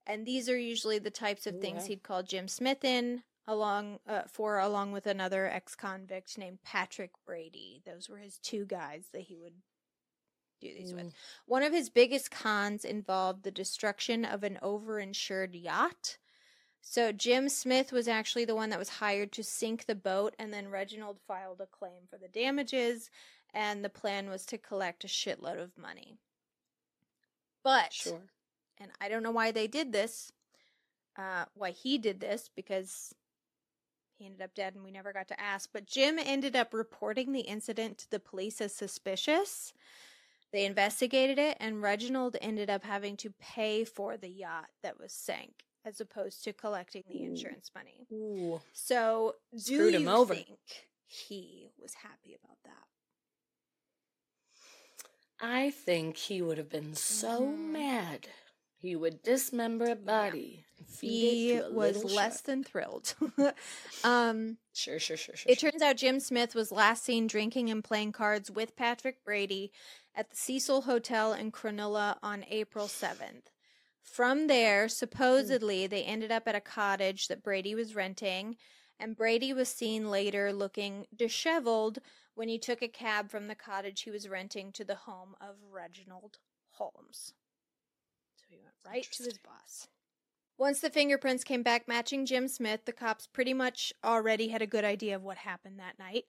Speaker 1: and these are usually the types of things
Speaker 3: wow.
Speaker 1: he'd call Jim Smith in along uh, for along with another ex-convict named Patrick Brady. Those were his two guys that he would do these with.
Speaker 3: Mm.
Speaker 1: One of his biggest cons involved the destruction of an overinsured yacht. So Jim Smith was actually the one that was hired to sink the boat, and then Reginald filed a claim for the damages, and the plan was to collect a shitload of money. But,
Speaker 3: Sure.
Speaker 1: and I don't know why they did this, uh, why he did this, because he ended up dead and we never got to ask. But Jim ended up reporting the incident to the police as suspicious. They investigated it, and Reginald ended up having to pay for the yacht that was sank as opposed to collecting the insurance money.
Speaker 3: Ooh.
Speaker 1: So, do
Speaker 3: Screwed him
Speaker 1: you
Speaker 3: over.
Speaker 1: think he was happy about that?
Speaker 3: I think he would have been so
Speaker 1: Mhm.
Speaker 3: mad. He would dismember a body.
Speaker 1: He
Speaker 3: a
Speaker 1: was less
Speaker 3: shark.
Speaker 1: than thrilled. um,
Speaker 3: Sure, sure, sure, sure.
Speaker 1: It
Speaker 3: sure.
Speaker 1: turns out Jim Smith was last seen drinking and playing cards with Patrick Brady at the Cecil Hotel in Cronulla on April 7th. From there, supposedly, they ended up at a cottage that Brady was renting, and Brady was seen later looking disheveled when he took a cab from the cottage he was renting to the home of Reginald Holmes. So he went right to his boss. Once the fingerprints came back matching Jim Smith, the cops pretty much already had a good idea of what happened that night.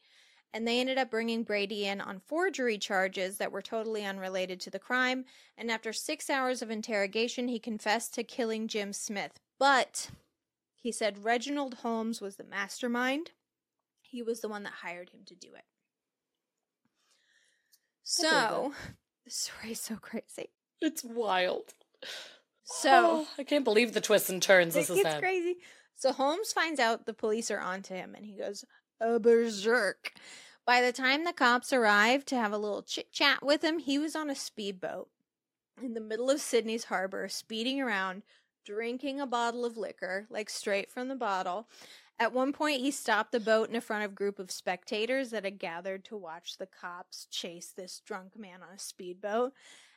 Speaker 1: And they ended up bringing Brady in on forgery charges that were totally unrelated to the crime. And after six hours of interrogation, he confessed to killing Jim Smith. But he said Reginald Holmes was the mastermind. He was the one that hired him to do it. So, the story is so crazy.
Speaker 3: It's wild.
Speaker 1: So,
Speaker 3: Oh, I can't believe the twists and turns this is.
Speaker 1: crazy. So Holmes finds out the police are onto him and he goes, a berserk. By the time the cops arrived to have a little chit chat with him, he was on a speedboat in the middle of Sydney's harbor, speeding around, drinking a bottle of liquor, like straight from the bottle. At one point, he stopped the boat in front of a group of spectators that had gathered to watch the cops chase this drunk man on a speedboat.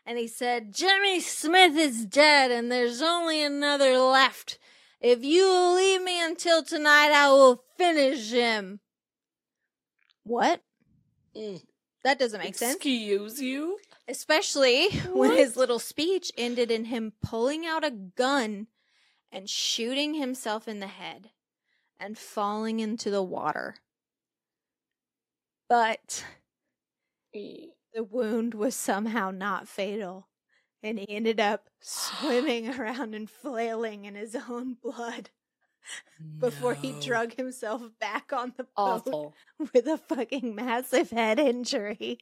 Speaker 1: And he said, Jimmy Smith is dead, and there's only another left. If you will leave me until tonight, I will finish him. What?
Speaker 3: Mm.
Speaker 1: That doesn't make sense.
Speaker 3: Excuse you?
Speaker 1: Especially when his little speech ended in him pulling out a gun and shooting himself in the head and falling into the water. But the wound was somehow not fatal, and he ended up swimming around and flailing in his own blood before he drug himself back on the boat
Speaker 3: Awful.
Speaker 1: with a fucking massive head injury.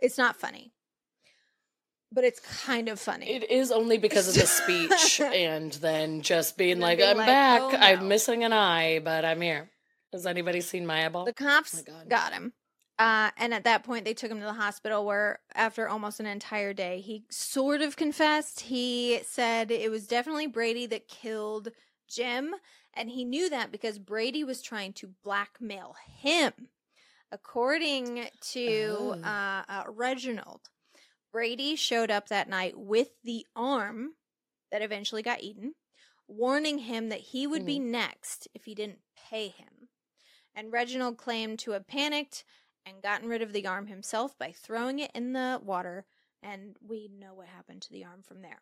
Speaker 1: It's not funny, but it's kind of funny.
Speaker 3: It is only because of the speech and then just being
Speaker 1: And
Speaker 3: like, I'm
Speaker 1: like,
Speaker 3: back.
Speaker 1: "Oh, no."
Speaker 3: I'm missing an eye, but I'm here. Has anybody seen my eyeball?
Speaker 1: The oh cops
Speaker 3: my God.
Speaker 1: got him. Uh, and at that point, they took him to the hospital where, after almost an entire day, he sort of confessed. He said it was definitely Brady that killed Jim. And he knew that because Brady was trying to blackmail him. According to
Speaker 3: Oh.
Speaker 1: uh, uh, Reginald, Brady showed up that night with the arm that eventually got eaten, warning him that he would be next if he didn't pay him. And Reginald claimed to have panicked and gotten rid of the arm himself by throwing it in the water. And we know what happened to the arm from there.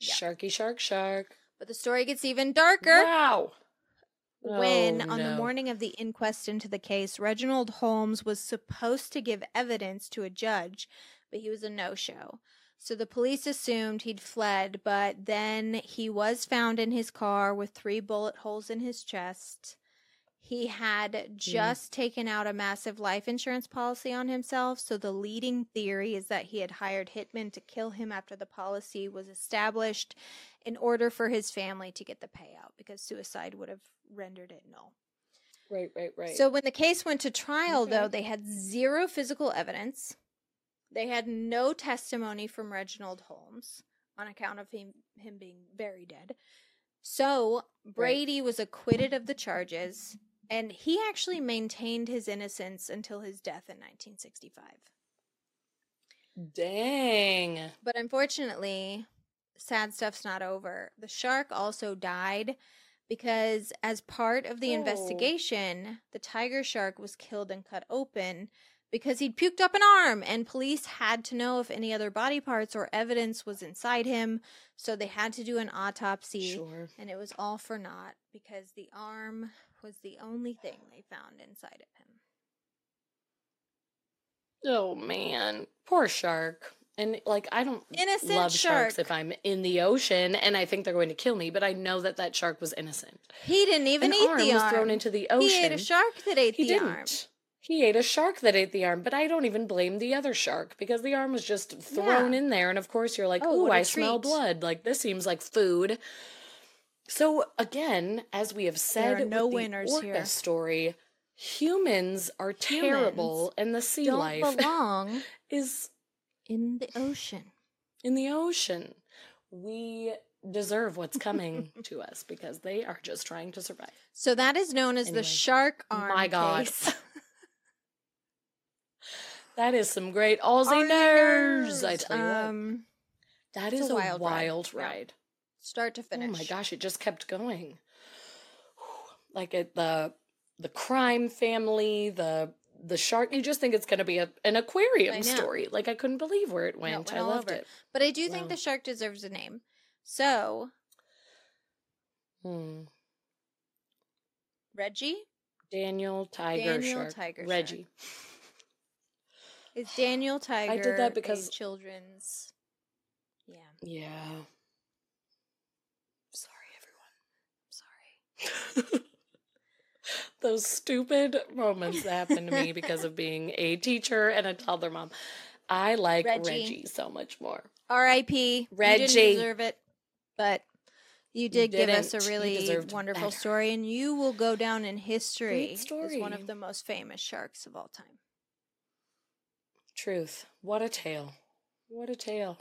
Speaker 1: yeah.
Speaker 3: Sharky, shark, shark.
Speaker 1: But the story gets even darker
Speaker 3: Wow.
Speaker 1: when,
Speaker 3: Oh,
Speaker 1: on the morning of the inquest into the case, Reginald Holmes was supposed to give evidence to a judge, but he was a no show. So the police assumed he'd fled, but then he was found in his car with three bullet holes in his chest. He had mm-hmm. just taken out a massive life insurance policy on himself, so the leading theory is that he had hired hitmen to kill him after the policy was established in order for his family to get the payout because suicide would have rendered it null.
Speaker 3: Right, right, right.
Speaker 1: So when the case went to trial, though, they had zero physical evidence. They had no testimony from Reginald Holmes on account of him, him being very dead. So Brady was acquitted of the charges, and he actually maintained his innocence until his death in 1965.
Speaker 3: Dang.
Speaker 1: But unfortunately, sad stuff's not over. The shark also died because, as part of the
Speaker 3: Oh.
Speaker 1: investigation, the tiger shark was killed and cut open because he'd puked up an arm, and police had to know if any other body parts or evidence was inside him. So they had to do an autopsy,
Speaker 3: Sure.
Speaker 1: and it was all for naught because the arm was the only thing they found inside of him.
Speaker 3: Oh man, poor shark. And like I don't
Speaker 1: Innocent
Speaker 3: love sharks if I'm in the ocean and I think they're going to kill me, but I know that that shark was innocent.
Speaker 1: He didn't even
Speaker 3: An
Speaker 1: eat
Speaker 3: arm
Speaker 1: the
Speaker 3: was
Speaker 1: arm.
Speaker 3: thrown into the ocean.
Speaker 1: He ate a shark that ate
Speaker 3: He
Speaker 1: the
Speaker 3: didn't.
Speaker 1: arm.
Speaker 3: He ate a shark that ate the arm, but I don't even blame the other shark because the arm was just thrown
Speaker 1: Yeah.
Speaker 3: in there, and of course you're like,
Speaker 1: Oh,
Speaker 3: "Ooh, I smell blood. Like this seems like food." So again, as we have said,
Speaker 1: are no
Speaker 3: with the
Speaker 1: winners
Speaker 3: orca
Speaker 1: here.
Speaker 3: story, humans are terrible, and the sea
Speaker 1: Don't
Speaker 3: life
Speaker 1: belong
Speaker 3: is
Speaker 1: in the ocean.
Speaker 3: in the ocean. We deserve what's coming to us because they are just trying to survive.
Speaker 1: So that is known as
Speaker 3: Anyway.
Speaker 1: the shark arm
Speaker 3: My God.
Speaker 1: case.
Speaker 3: That is some great Aussie nerds. I tell you what.
Speaker 1: um,
Speaker 3: That
Speaker 1: it's
Speaker 3: is
Speaker 1: a
Speaker 3: a
Speaker 1: wild
Speaker 3: wild,
Speaker 1: ride.
Speaker 3: Ride.
Speaker 1: Start to finish.
Speaker 3: Oh my gosh, it just kept going. Like it, the the crime family, the the shark. You just think it's going to be a, an aquarium story. Like I couldn't believe where it
Speaker 1: No,
Speaker 3: went.
Speaker 1: went
Speaker 3: I loved
Speaker 1: over
Speaker 3: it.
Speaker 1: But I do think
Speaker 3: Wow.
Speaker 1: the shark deserves a name. So,
Speaker 3: Hmm.
Speaker 1: Reggie
Speaker 3: Daniel Tiger
Speaker 1: Daniel
Speaker 3: Shark.
Speaker 1: Tiger Shark.
Speaker 3: Reggie.
Speaker 1: is Daniel Tiger.
Speaker 3: I did that because-
Speaker 1: children's. Yeah,
Speaker 3: Yeah. Sorry,
Speaker 1: sorry.
Speaker 3: everyone. Those stupid moments that happen to me because of being a teacher and a toddler mom. I like
Speaker 1: Reggie.
Speaker 3: Reggie, so much more.
Speaker 1: R.I.P. You
Speaker 3: Reggie.
Speaker 1: didn't deserve it, but you did give us a really wonderful
Speaker 3: better.
Speaker 1: story, and you will go down in history as one of the most famous sharks of all time.
Speaker 3: Truth. What a tale. What a tale.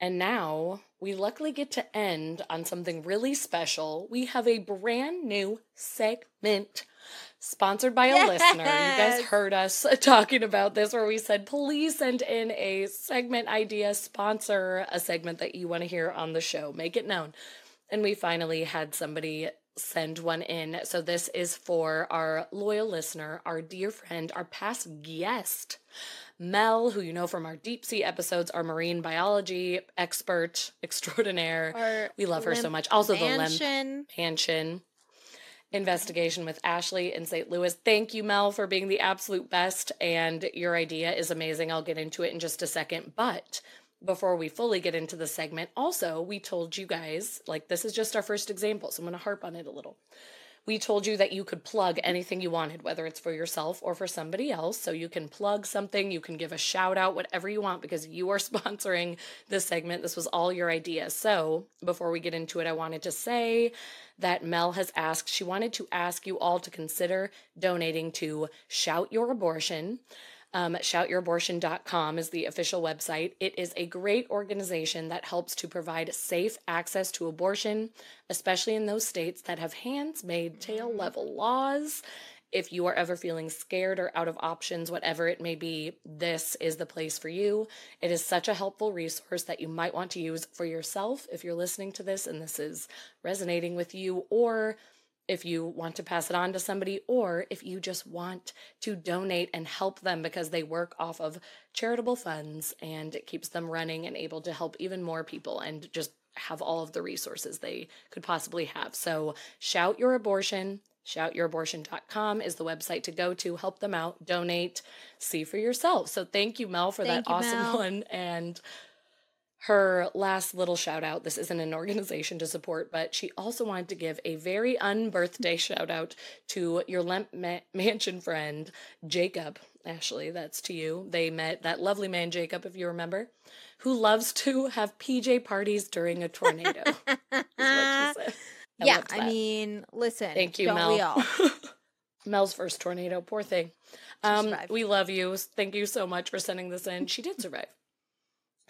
Speaker 3: And now we luckily get to end on something really special. We have a brand new segment sponsored by a listener. You guys heard us talking about this where we said, please send in a segment idea, sponsor a segment that you want to hear on the show, make it known. And we finally had somebody send one in. So this is for our loyal listener, our dear friend, our past guest, Mel, who you know from our deep sea episodes, our marine biology expert extraordinaire.
Speaker 1: Our
Speaker 3: we love her so much. Also, the Lemp
Speaker 1: Mansion.
Speaker 3: Mansion investigation with Ashley in St. Louis. Thank you, Mel, for being the absolute best. And your idea is amazing. I'll get into it in just a second. But before we fully get into the segment, also, we told you guys, like, this is just our first example. So I'm going to harp on it a little. We told you that you could plug anything you wanted, whether it's for yourself or for somebody else. So you can plug something, you can give a shout out, whatever you want, because you are sponsoring this segment. This was all your idea. So before we get into it, I wanted to say that Mel has asked, she wanted to ask you all to consider donating to Shout Your Abortion. Um, shoutyourabortion.com is the official website. It is a great organization that helps to provide safe access to abortion, especially in those states that have hands made tail level laws. If you are ever feeling scared or out of options, whatever it may be, this is the place for you. It is such a helpful resource that you might want to use for yourself if you're listening to this and this is resonating with you, or if you want to pass it on to somebody, or if you just want to donate and help them because they work off of charitable funds and it keeps them running and able to help even more people and just have all of the resources they could possibly have. So, shout your abortion. Shoutyourabortion.com is the website to go to, help them out, donate, see for yourself. So, thank you, Mel, for
Speaker 1: Thank
Speaker 3: that
Speaker 1: you,
Speaker 3: awesome
Speaker 1: Mel.
Speaker 3: one. And her last little shout out this isn't an organization to support, but she also wanted to give a very unbirthday shout out to your Lemp Ma- Mansion friend, Jacob. Ashley, that's to you. They met that lovely man, Jacob, if you remember, who loves to have PJ parties during a tornado. is what she said. I
Speaker 1: yeah, I mean, listen.
Speaker 3: Thank you, Mel.
Speaker 1: We all.
Speaker 3: Mel's first tornado, poor thing. Um, we love you. Thank you so much for sending this in. She did survive.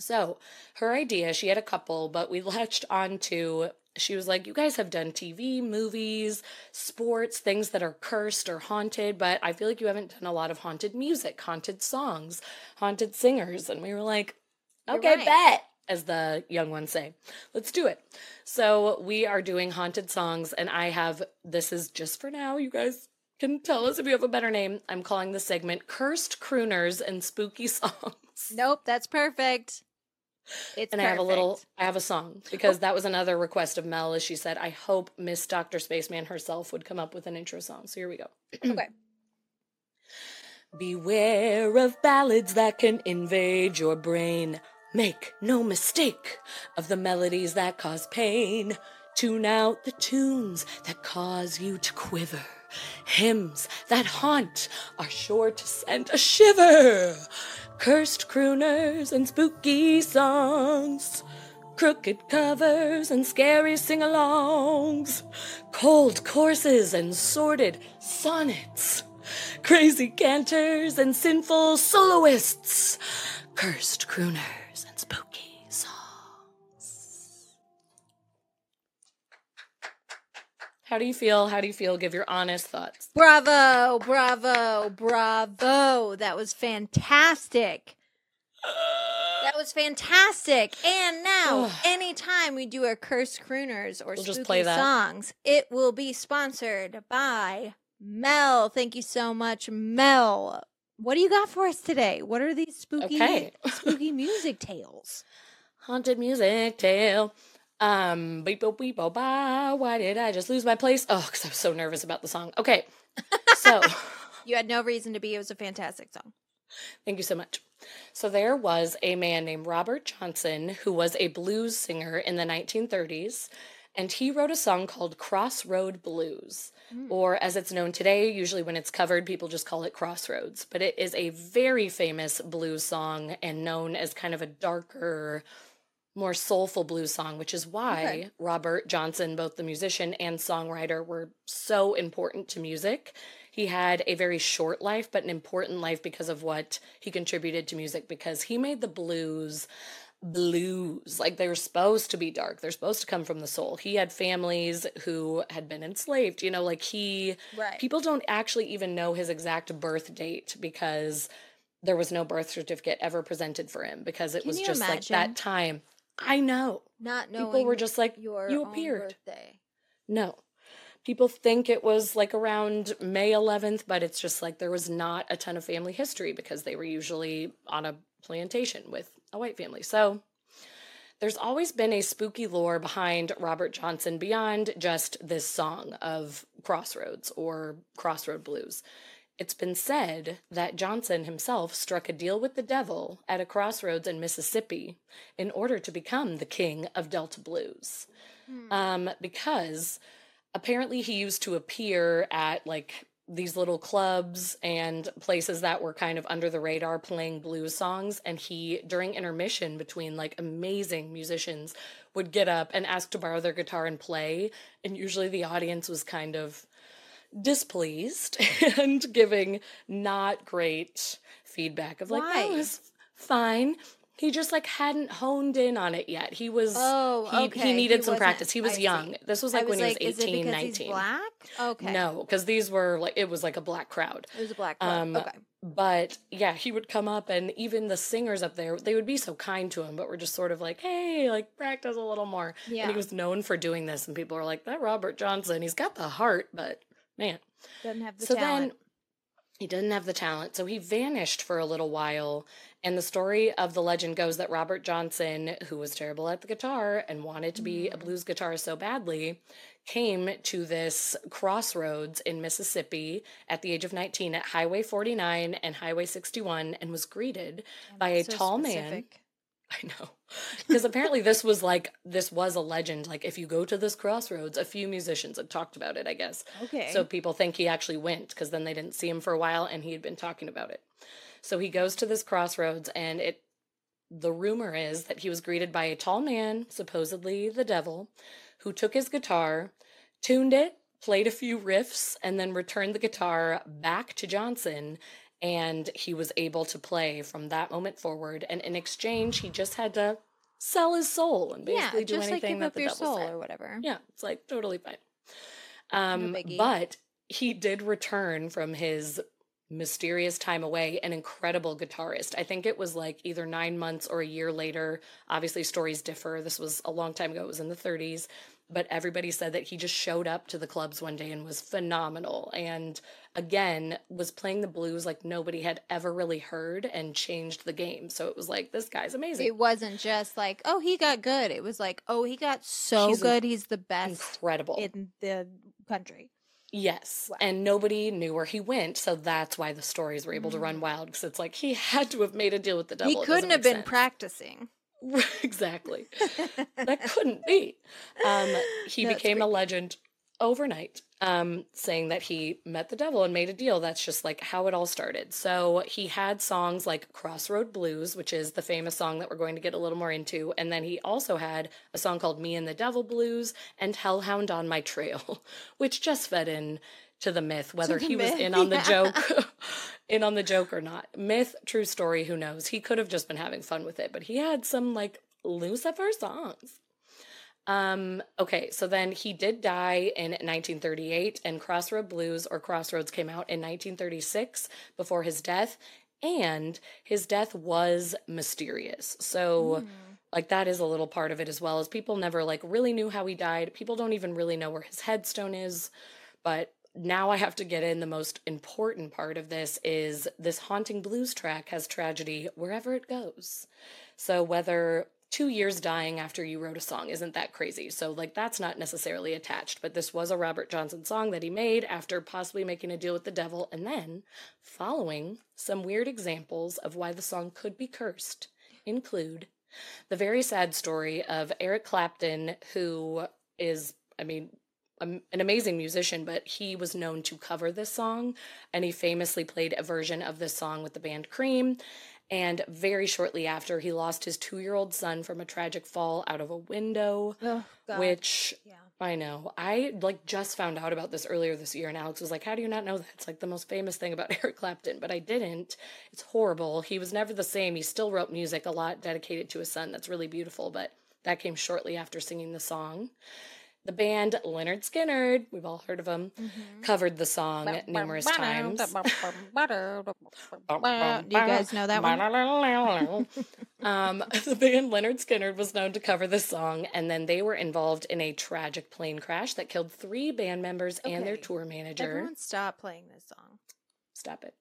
Speaker 3: So, her idea, she had a couple, but we latched on to she was like, You guys have done TV, movies, sports, things that are cursed or haunted, but I feel like you haven't done a lot of haunted music, haunted songs, haunted singers. And we were like, Okay,
Speaker 1: right.
Speaker 3: bet, as the young ones say. Let's do it. So, we are doing haunted songs, and I have this is just for now. You guys can tell us if you have a better name. I'm calling the segment Cursed Crooners and Spooky Songs.
Speaker 1: Nope, that's perfect. It's
Speaker 3: and I have a little. I have a song because that was another request of Mel as she said, I hope Miss Dr. Spaceman herself would come up with an intro song. So here we go.
Speaker 1: Okay.
Speaker 3: Beware of ballads that can invade your brain. Make no mistake of the melodies that cause pain. Tune out the tunes that cause you to quiver. Hymns that haunt are sure to send a shiver. Cursed crooners and spooky songs. Crooked covers and scary sing alongs. Cold courses and sordid sonnets. Crazy canters and sinful soloists. Cursed crooners How do you feel? How do you feel? Give your honest thoughts.
Speaker 1: Bravo, bravo, bravo. That was fantastic. That was fantastic. And now, anytime we do our cursed crooners or
Speaker 3: We'll
Speaker 1: spooky songs, it will be sponsored by Mel. Thank you so much, Mel. What do you got for us today? What are these spooky
Speaker 3: Okay.
Speaker 1: spooky music tales?
Speaker 3: Haunted music tale. Um, beep, boop, beep, boop, bah. Why did I just lose my place? Oh, because I was so nervous about the song. Okay. So,
Speaker 1: You had no reason to be. It was a fantastic song.
Speaker 3: thank you so much. So, there was a man named Robert Johnson who was a blues singer in the 1930s, and he wrote a song called Crossroad Blues. Or, as it's known today, usually when it's covered, people just call it Crossroads. But it is a very famous blues song and known as kind of a darker, more soulful blues song, which is why
Speaker 1: Okay.
Speaker 3: Robert Johnson, both the musician and songwriter, were so important to music. He had a very short life, but an important life because of what he contributed to music, because he made the blues blues. Like they were supposed to be dark. They're supposed to come from the soul. He had families who had been enslaved. You know, like he
Speaker 1: Right.
Speaker 3: people don't actually even know his exact birth date because there was no birth certificate ever presented for him because it
Speaker 1: Can
Speaker 3: was just like that time. I know.
Speaker 1: Not knowing
Speaker 3: People were just like,
Speaker 1: your
Speaker 3: you appeared.
Speaker 1: birthday.
Speaker 3: No. People think it was like around May 11th, but it's just like there was not a ton of family history because they were usually on a plantation with a white family. So there's always been a spooky lore behind Robert Johnson beyond just this song of Crossroads or Crossroad Blues. It's been said that Johnson himself struck a deal with the devil at a crossroads in Mississippi in order to become the king of Delta Blues. Um, because apparently he used to appear at like these little clubs and places that were kind of under the radar playing blues songs and he during intermission between like amazing musicians would get up and ask to borrow their guitar and play and usually the audience was kind of displeased and giving not great feedback of like
Speaker 1: Why?
Speaker 3: that was fine he just like hadn't honed in on it yet he was
Speaker 1: Oh,
Speaker 3: he,
Speaker 1: okay.
Speaker 3: he needed
Speaker 1: He
Speaker 3: some practice he was
Speaker 1: I see.
Speaker 3: young this was like
Speaker 1: was
Speaker 3: when
Speaker 1: like,
Speaker 3: he was
Speaker 1: is it
Speaker 3: 18
Speaker 1: because
Speaker 3: 19
Speaker 1: he's black? Okay.
Speaker 3: no because these were like it was like a black crowd
Speaker 1: It was a black crowd.
Speaker 3: Um,
Speaker 1: okay.
Speaker 3: but yeah he would come up and even the singers up there they would be so kind to him but we're just sort of like hey like practice a little more
Speaker 1: Yeah.
Speaker 3: and he was known for doing this and people are like that robert johnson he's got the heart but man
Speaker 1: Doesn't have the talent.
Speaker 3: so
Speaker 1: talent.
Speaker 3: then he didn't have the talent so he vanished for a little while and the story of the legend goes that robert johnson who was terrible at the guitar and wanted to be a
Speaker 1: Mm.
Speaker 3: blues guitarist so badly came to this crossroads in mississippi at the age of 19 at highway 49 and highway 61 and was greeted by a
Speaker 1: So
Speaker 3: tall man
Speaker 1: specific.
Speaker 3: I know. Because apparently this was like this was a legend. Like if you go to this crossroads, a few musicians had talked about it, I guess.
Speaker 1: Okay.
Speaker 3: So people think he actually went because then they didn't see him for a while and he had been talking about it. So he goes to this crossroads and it the rumor is that he was greeted by a tall man, supposedly the devil, who took his guitar, tuned it, played a few riffs, and then returned the guitar back to Johnson. And he was able to play from that moment forward. And in exchange, he just had to sell his soul and basically
Speaker 1: yeah,
Speaker 3: do
Speaker 1: just like
Speaker 3: anything
Speaker 1: give
Speaker 3: that
Speaker 1: up
Speaker 3: the
Speaker 1: your
Speaker 3: devil
Speaker 1: soul or whatever.
Speaker 3: Yeah, it's like totally fine. Um,
Speaker 1: biggie.
Speaker 3: but he did return from his mysterious time away an incredible guitarist. I think it was like either nine months or a year later. Obviously, stories differ. This was a long time ago, it was in the 30s. But everybody said that he just showed up to the clubs one day and was phenomenal. And again, was playing the blues like nobody had ever really heard and changed the game. So it was like, this guy's amazing.
Speaker 1: It wasn't just like, oh, he got good. It was like, oh, he got so
Speaker 3: He's
Speaker 1: good. He's the best
Speaker 3: Incredible.
Speaker 1: in the country.
Speaker 3: Yes.
Speaker 1: Wow.
Speaker 3: And nobody knew where he went. So that's why the stories were able to run wild because it's like he had to have made a deal with the devil.
Speaker 1: Mm. he couldn't have been
Speaker 3: sense.
Speaker 1: practicing.
Speaker 3: exactly. that couldn't be. Um, he
Speaker 1: That's
Speaker 3: became a legend overnight, um, saying that he met the devil and made a deal. That's just like how it all started. So he had songs like Crossroad Blues, which is the famous song that we're going to get a little more into. And then he also had a song called Me and the Devil Blues and Hellhound on My Trail, which just fed in to the myth whether
Speaker 1: the
Speaker 3: he was in on the
Speaker 1: yeah.
Speaker 3: joke in on the joke or not. Myth true story who knows? He could have just been having fun with it but he had some like lucifer songs. Um okay so then he did die in 1938 and crossroad blues or crossroads came out in 1936 before his death and his death was mysterious. So like that is a little part of it as well as people never like really knew how he died. People don't even really know where his headstone is but now I have to get in the most important part of this is this haunting blues track has tragedy wherever it goes. So whether two years dying after you wrote a song isn't that crazy. So, like, that's not necessarily attached. But this was a Robert Johnson song that he made after possibly making a deal with the devil and then following some weird examples of why the song could be cursed include the very sad story of Eric Clapton, who is, I mean, an amazing musician, but he was known to cover this song, and he famously played a version of this song with the band Cream. And very shortly after, he lost his two year old son from a tragic fall out of a window,
Speaker 1: Oh,
Speaker 3: which
Speaker 1: yeah.
Speaker 3: I know. I like just found out about this earlier this year, and Alex was like, How do you not know that? It's like the most famous thing about Eric Clapton, but I didn't. It's horrible. He was never the same. He still wrote music a lot dedicated to his son. That's really beautiful, but that came shortly after singing the song. The band Lynyrd Skynyrd, we've all heard of them,
Speaker 1: Mm-hmm.
Speaker 3: covered the song numerous times.
Speaker 1: Do you guys know that one?
Speaker 3: um, the band Lynyrd Skynyrd was known to cover this song, and then they were involved in a tragic plane crash that killed three band members and their tour manager.
Speaker 1: Everyone stop playing this song.
Speaker 3: Stop it.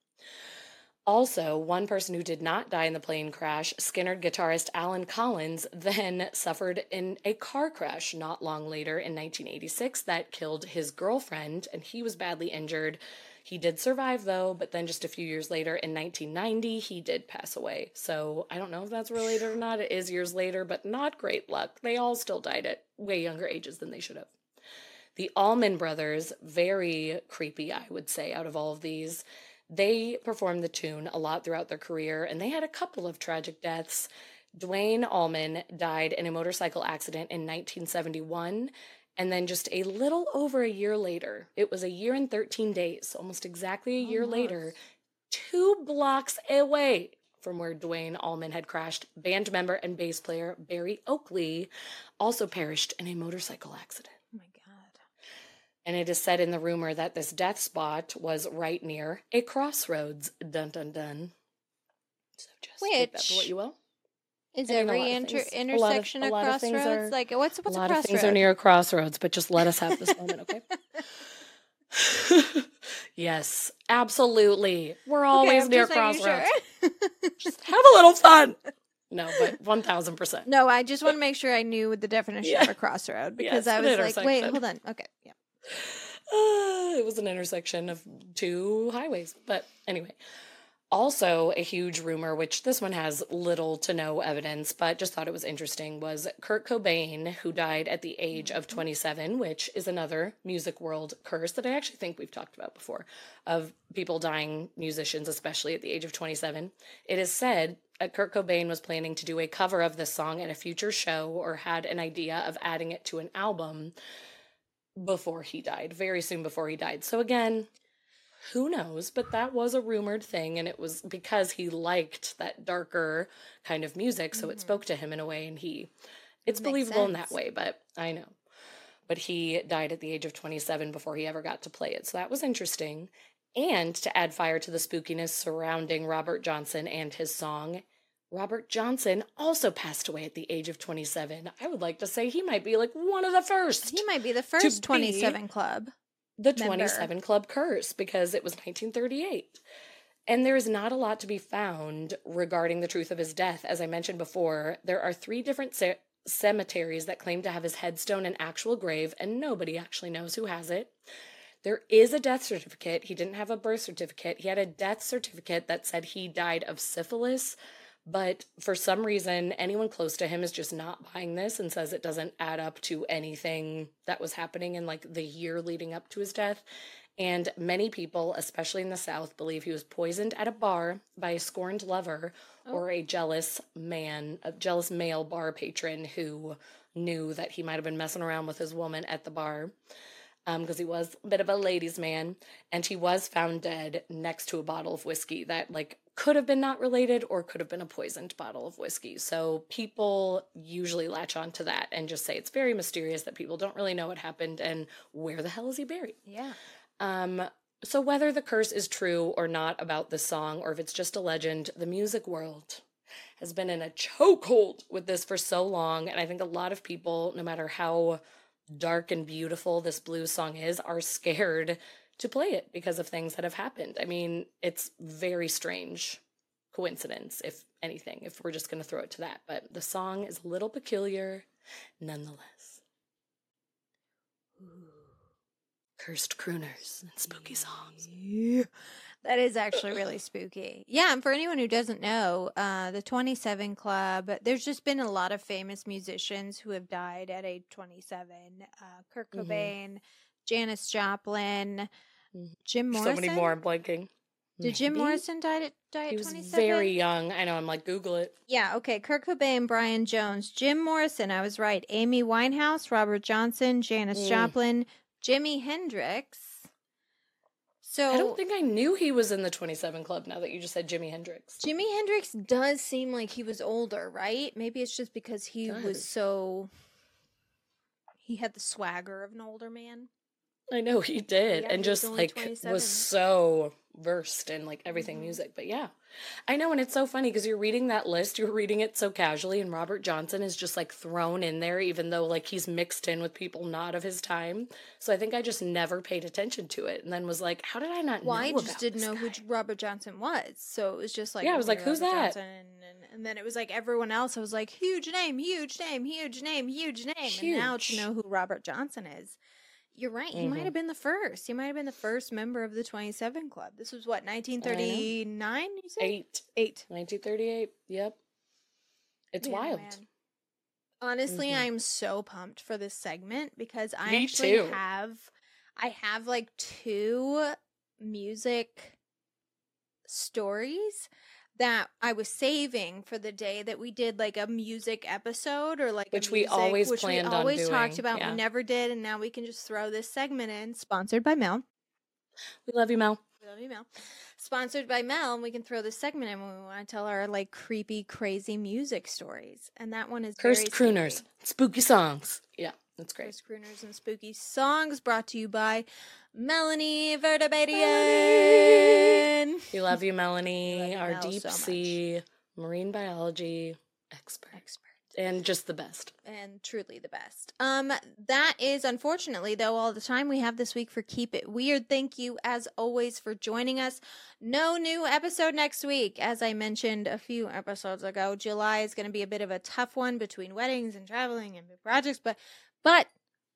Speaker 3: Also, one person who did not die in the plane crash, Skynyrd guitarist Allen Collins, then suffered in a car crash not long later in 1986 that killed his girlfriend, and he was badly injured. He did survive though, but then just a few years later in 1990, he did pass away. So I don't know if that's related or not. It is years later, but not great luck. They all still died at way younger ages than they should have. The Allman Brothers, very creepy, I would say, out of all of these. They performed the tune a lot throughout their career, and they had a couple of tragic deaths. Duane Allman died in a motorcycle accident in 1971, and then just a little over a year later, it was a year and 13 days, almost exactly a oh, year later, two blocks away from where Duane Allman had crashed, band member and bass player Berry Oakley also perished in a motorcycle accident. And it is said in the rumor that this death spot was right near a crossroads. Dun dun dun. So just take that what you will.
Speaker 1: Is
Speaker 3: I mean, a
Speaker 1: every inter-
Speaker 3: things- a lot of-
Speaker 1: intersection
Speaker 3: a
Speaker 1: a,
Speaker 3: lot
Speaker 1: crossroads?
Speaker 3: are-
Speaker 1: like what's what's
Speaker 3: a
Speaker 1: a,
Speaker 3: lot of things are near a crossroads, but just let us have this moment, okay? yes, absolutely. We're always
Speaker 1: I'm
Speaker 3: near crossroads.
Speaker 1: sure.
Speaker 3: Just have a little fun. No, but one thousand percent.
Speaker 1: no, I just want to make sure I knew the definition of a crossroad because
Speaker 3: Yes,
Speaker 1: I was like, wait, hold on. Okay, yeah.
Speaker 3: Uh, it was an intersection of two highways. But anyway, also a huge rumor, which this one has little to no evidence, but just thought it was interesting, was Kurt Cobain, who died at the age of 27, which is another music world curse that I actually think we've talked about before of people dying, musicians, especially at the age of 27. It is said that Kurt Cobain was planning to do a cover of this song at a future show or had an idea of adding it to an album before he died, very soon before he died. So again, who knows? But that was a rumored thing, and it was because he liked that darker kind of music, so it spoke to him in a way, and he it's
Speaker 1: Mm-hmm.
Speaker 3: Believable in that way. But I know. But he died at the age of 27 before he ever got to play it. So that was interesting. And to add fire to the spookiness surrounding Robert Johnson and his song, Robert Johnson also passed away at the age of 27. I would like to say he might be like one of the first
Speaker 1: He might be the first
Speaker 3: be
Speaker 1: 27 club.
Speaker 3: the
Speaker 1: member.
Speaker 3: 27 Club curse because it was 1938. And there is not a lot to be found regarding the truth of his death. As I mentioned before, there are three different ce- cemeteries that claim to have his headstone and actual grave, and nobody actually knows who has it. There is a death certificate. He didn't have a birth certificate. He had a death certificate that said he died of syphilis, but for some reason, anyone close to him is just not buying this and says it doesn't add up to anything that was happening in like the year leading up to his death. And many people, especially in the South, believe he was poisoned at a bar by a scorned lover oh. or a jealous man, a jealous male bar patron who knew that he might have been messing around with his woman at the bar because he was a bit of a ladies' man, and he was found dead next to a bottle of whiskey that like could have been not related or could have been a poisoned bottle of whiskey. So people usually latch on to that and just say it's very mysterious that people don't really know what happened and where the hell is he buried.
Speaker 1: Yeah.
Speaker 3: Um, so whether the curse is true or not about this song, or if it's just a legend, the music world has been in a chokehold with this for so long, and I think a lot of people, no matter how dark and beautiful this blues song is, are scared to play it because of things that have happened. I mean, it's very strange coincidence, if anything, if we're just going to throw it to that. But the song is a little peculiar nonetheless. Cursed crooners and spooky songs.
Speaker 1: That is actually really spooky. Yeah, and for anyone who doesn't know, uh, the 27 Club, there's just been a lot of famous musicians who have died at age 27. Uh, Kurt
Speaker 3: Mhm.
Speaker 1: Cobain, Janis Joplin,
Speaker 3: Mhm.
Speaker 1: Jim Morrison.
Speaker 3: So many more. I'm blanking.
Speaker 1: Did Jim
Speaker 3: Maybe?
Speaker 1: Morrison die at, die at
Speaker 3: He was
Speaker 1: 27?
Speaker 3: very young. I know. I'm like, Google it.
Speaker 1: Yeah, okay. Kurt Cobain, Brian Jones, Jim Morrison, I was right. Amy Winehouse, Robert Johnson, Janis
Speaker 3: Mm.
Speaker 1: Joplin, Jimi Hendrix. So
Speaker 3: I don't think I knew he was in the 27 Club now that you just said Jimi Hendrix.
Speaker 1: Jimi Hendrix does seem like he was older, right? Maybe it's just because he was so he had the swagger of an older man.
Speaker 3: I know he did,
Speaker 1: Yeah,
Speaker 3: and
Speaker 1: he
Speaker 3: just like
Speaker 1: 27.
Speaker 3: was so versed in like everything
Speaker 1: Mhm.
Speaker 3: music. But yeah, I know, and it's so funny because you're reading that list, you're reading it so casually, and Robert Johnson is just like thrown in there, even though like he's mixed in with people not of his time. So I think I just never paid attention to it, and then was like, how did I not
Speaker 1: Well? I just didn't know who
Speaker 3: guy?
Speaker 1: J- Robert Johnson was, so it was just like
Speaker 3: Yeah, I was like, who's
Speaker 1: Robert
Speaker 3: that?
Speaker 1: Johnson, And, and then it was like everyone else. I was like, huge name, huge name, huge name, huge name. And now to know who Robert Johnson is, you're right. He might
Speaker 3: Mhm.
Speaker 1: have been the first. He might have been the first member of the 27 Club. This was what 1939. You said
Speaker 3: Eight.
Speaker 1: eight.
Speaker 3: 1938. Yep. It's
Speaker 1: Man, oh
Speaker 3: wild.
Speaker 1: man. Honestly,
Speaker 3: Mhm.
Speaker 1: I'm so pumped for this segment because I
Speaker 3: Me
Speaker 1: actually
Speaker 3: too.
Speaker 1: have I have like two music stories that I was saving for the day that we did like a music episode or like a
Speaker 3: Which we
Speaker 1: music-
Speaker 3: always
Speaker 1: which
Speaker 3: planned
Speaker 1: we always talked about.
Speaker 3: yeah.
Speaker 1: We never did, and now we can just throw this segment in. Sponsored by Mel.
Speaker 3: We love you, Mel.
Speaker 1: We love you, Mel. Sponsored by Mel, and we can throw this segment in when we want to tell our like creepy, crazy music stories. And that one is
Speaker 3: Cursed crooners,
Speaker 1: spooky.
Speaker 3: spooky songs. Yeah, that's great.
Speaker 1: Cursed crooners and spooky songs brought to you by Melanie Vartabedian.
Speaker 3: We love you, Melanie,
Speaker 1: love you,
Speaker 3: our
Speaker 1: Mel,
Speaker 3: deep
Speaker 1: so
Speaker 3: sea marine biology expert,
Speaker 1: Expert.
Speaker 3: and just the best.
Speaker 1: and truly the best. Um, that is unfortunately though all the time we have this week for Keep It Weird. Thank you as always for joining us. No new episode next week, as I mentioned a few episodes ago. July is going to be a bit of a tough one between weddings and traveling and big projects, but but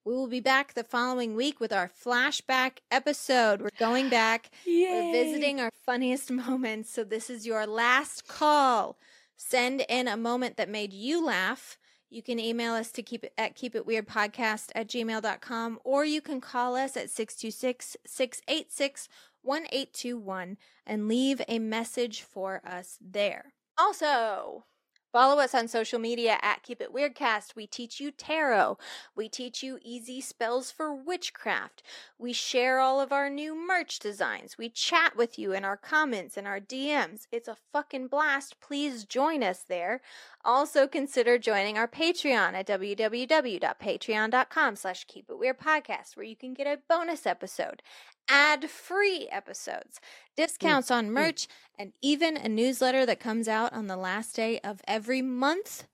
Speaker 1: we will be back the following week with our flashback episode. We're going back. We're visiting our funniest moments. So this is your last call. Send in a moment that made you laugh. You can email us to keep it at keep it weird podcast at gmail.com or you can call us at 626 686 1821 and leave a message for us there. Also, follow us on social media at Keep It Weirdcast. We teach you tarot. We teach you easy spells for witchcraft. We share all of our new merch designs. We chat with you in our comments and our DMs. It's a fucking blast. Please join us there. Also consider joining our Patreon at www.patreon.com slash keep it weird podcast where you can get a bonus episode, ad-free episodes, mm, discounts on mm. merch, and even a newsletter that comes out on the last day of every month.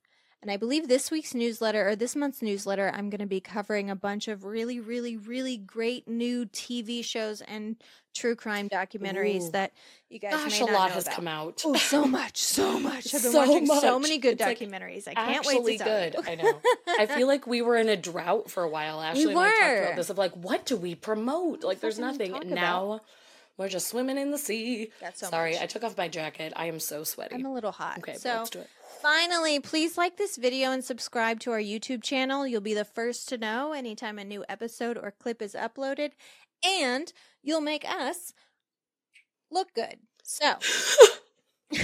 Speaker 1: And I believe this week's newsletter or this month's newsletter, I'm going to be covering a bunch of really, really, really great new TV shows and true crime documentaries
Speaker 3: Ooh.
Speaker 1: that you guys
Speaker 3: Gosh,
Speaker 1: may
Speaker 3: a lot
Speaker 1: know
Speaker 3: has
Speaker 1: about.
Speaker 3: come out.
Speaker 1: Oh, so much, so much. I've been
Speaker 3: So
Speaker 1: watching so many good
Speaker 3: It's, like,
Speaker 1: documentaries. I can't wait to
Speaker 3: good. I know. I feel like we were in a drought for a while. Ashley and I talked about this of like, what do we promote? Like, there's nothing. And
Speaker 1: about?
Speaker 3: We're just swimming in the sea.
Speaker 1: That's so
Speaker 3: Sorry,
Speaker 1: much.
Speaker 3: I took off my jacket. I am so sweaty.
Speaker 1: I'm a little hot.
Speaker 3: okay,
Speaker 1: so
Speaker 3: let's do it.
Speaker 1: finally, please like this video and subscribe to our YouTube channel. You'll be the first to know anytime a new episode or clip is uploaded, and you'll make us look good. So.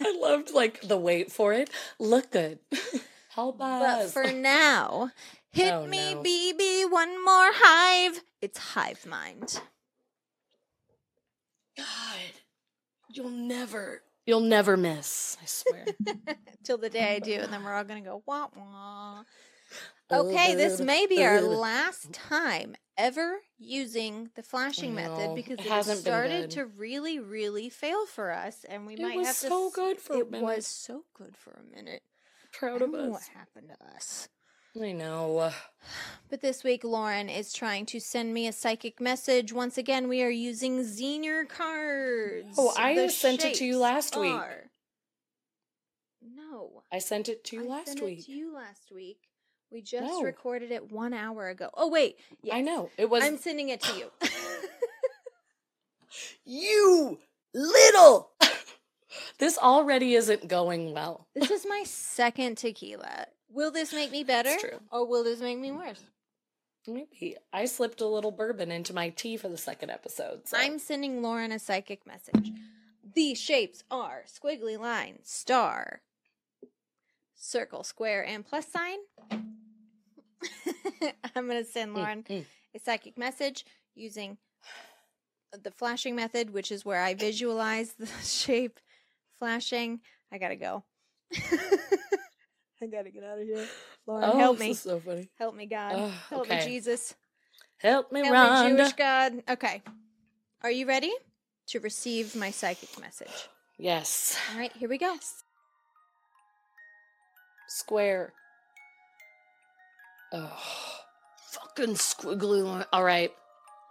Speaker 3: I loved like the wait for it. Look good. Help us.
Speaker 1: But for now, hit
Speaker 3: Oh,
Speaker 1: me,
Speaker 3: no.
Speaker 1: BB, one more hive. It's hive mind.
Speaker 3: God, you'll never, you'll never miss. I swear.
Speaker 1: Till the day I do, and then we're all gonna go wah wah. Okay, this may be our last time ever using the flashing method because
Speaker 3: It
Speaker 1: it, has
Speaker 3: hasn't been
Speaker 1: started to really, really fail for us, and we
Speaker 3: It
Speaker 1: might have to.
Speaker 3: so
Speaker 1: s-
Speaker 3: good for a
Speaker 1: it
Speaker 3: minute.
Speaker 1: was so good for a minute. I
Speaker 3: Proud
Speaker 1: don't
Speaker 3: of
Speaker 1: know what happened to us.
Speaker 3: I know.
Speaker 1: But this week, Lauren is trying to send me a psychic message. Once again, we are using Zener cards.
Speaker 3: Oh, I
Speaker 1: The
Speaker 3: sent it to you
Speaker 1: shapes
Speaker 3: last week.
Speaker 1: are- No.
Speaker 3: I sent it to you
Speaker 1: I
Speaker 3: last
Speaker 1: sent
Speaker 3: week.
Speaker 1: It to you last week. We just
Speaker 3: No.
Speaker 1: recorded it one hour ago. Oh wait,
Speaker 3: I know. It was
Speaker 1: I'm sending it to you.
Speaker 3: you little. this already isn't going well.
Speaker 1: this is my second tequila. Will this make me better,
Speaker 3: true.
Speaker 1: or will this make me worse?
Speaker 3: Maybe I slipped a little bourbon into my tea for the second episode. So.
Speaker 1: I'm sending Lauren a psychic message. These shapes are squiggly line, star, circle, square, and plus sign. I'm going to send
Speaker 3: Mm,
Speaker 1: Lauren
Speaker 3: mm.
Speaker 1: a psychic message using the flashing method, which is where I visualize the shape flashing. I got to go. I got to get out of here. Lauren,
Speaker 3: Oh,
Speaker 1: help
Speaker 3: this
Speaker 1: me.
Speaker 3: is so funny.
Speaker 1: Help me, God. Help me. Jesus.
Speaker 3: Help me,
Speaker 1: Help me, Jewish God. Okay. Are you ready to receive my psychic message?
Speaker 3: Yes.
Speaker 1: All right, here we go.
Speaker 3: Square. Oh, fucking squiggly line. All right.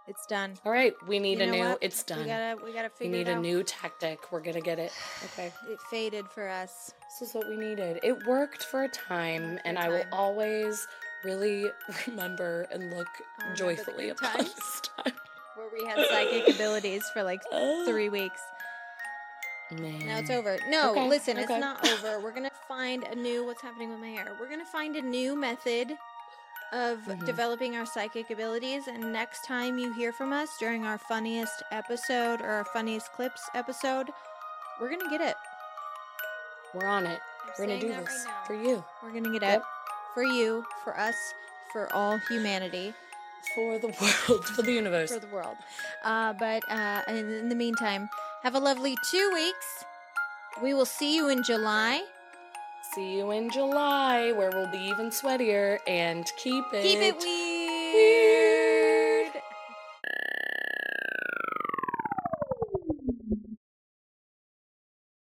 Speaker 1: It's done.
Speaker 3: All right. We need
Speaker 1: You
Speaker 3: a new.
Speaker 1: what?
Speaker 3: It's done.
Speaker 1: We gotta, we gotta
Speaker 3: We need a
Speaker 1: out.
Speaker 3: new tactic. We're gonna get it. Okay.
Speaker 1: It faded for us.
Speaker 3: This is what we needed. It worked for a time,
Speaker 1: for
Speaker 3: and
Speaker 1: a
Speaker 3: I will always really remember and look
Speaker 1: remember
Speaker 3: joyfully upon this time.
Speaker 1: Where we had psychic abilities for like
Speaker 3: Uh,
Speaker 1: three weeks.
Speaker 3: Man.
Speaker 1: Now it's over. No,
Speaker 3: Okay,
Speaker 1: listen,
Speaker 3: okay.
Speaker 1: it's not over. We're gonna find a new. What's happening with my hair? We're gonna find a new method of
Speaker 3: Mhm.
Speaker 1: developing our psychic abilities. And next time you hear from us during our funniest episode or our funniest clips episode, we're gonna get it.
Speaker 3: We're on it.
Speaker 1: I'm
Speaker 3: We're gonna do this
Speaker 1: right
Speaker 3: for you,
Speaker 1: We're gonna get it for you, for us, for all humanity,
Speaker 3: for the world, for the universe.
Speaker 1: for the world. Uh, but uh, in, in the meantime, have a lovely two weeks. We will see you in July.
Speaker 3: See you in July, where we'll be even sweatier and keep it.
Speaker 1: Keep it weird.
Speaker 3: weird.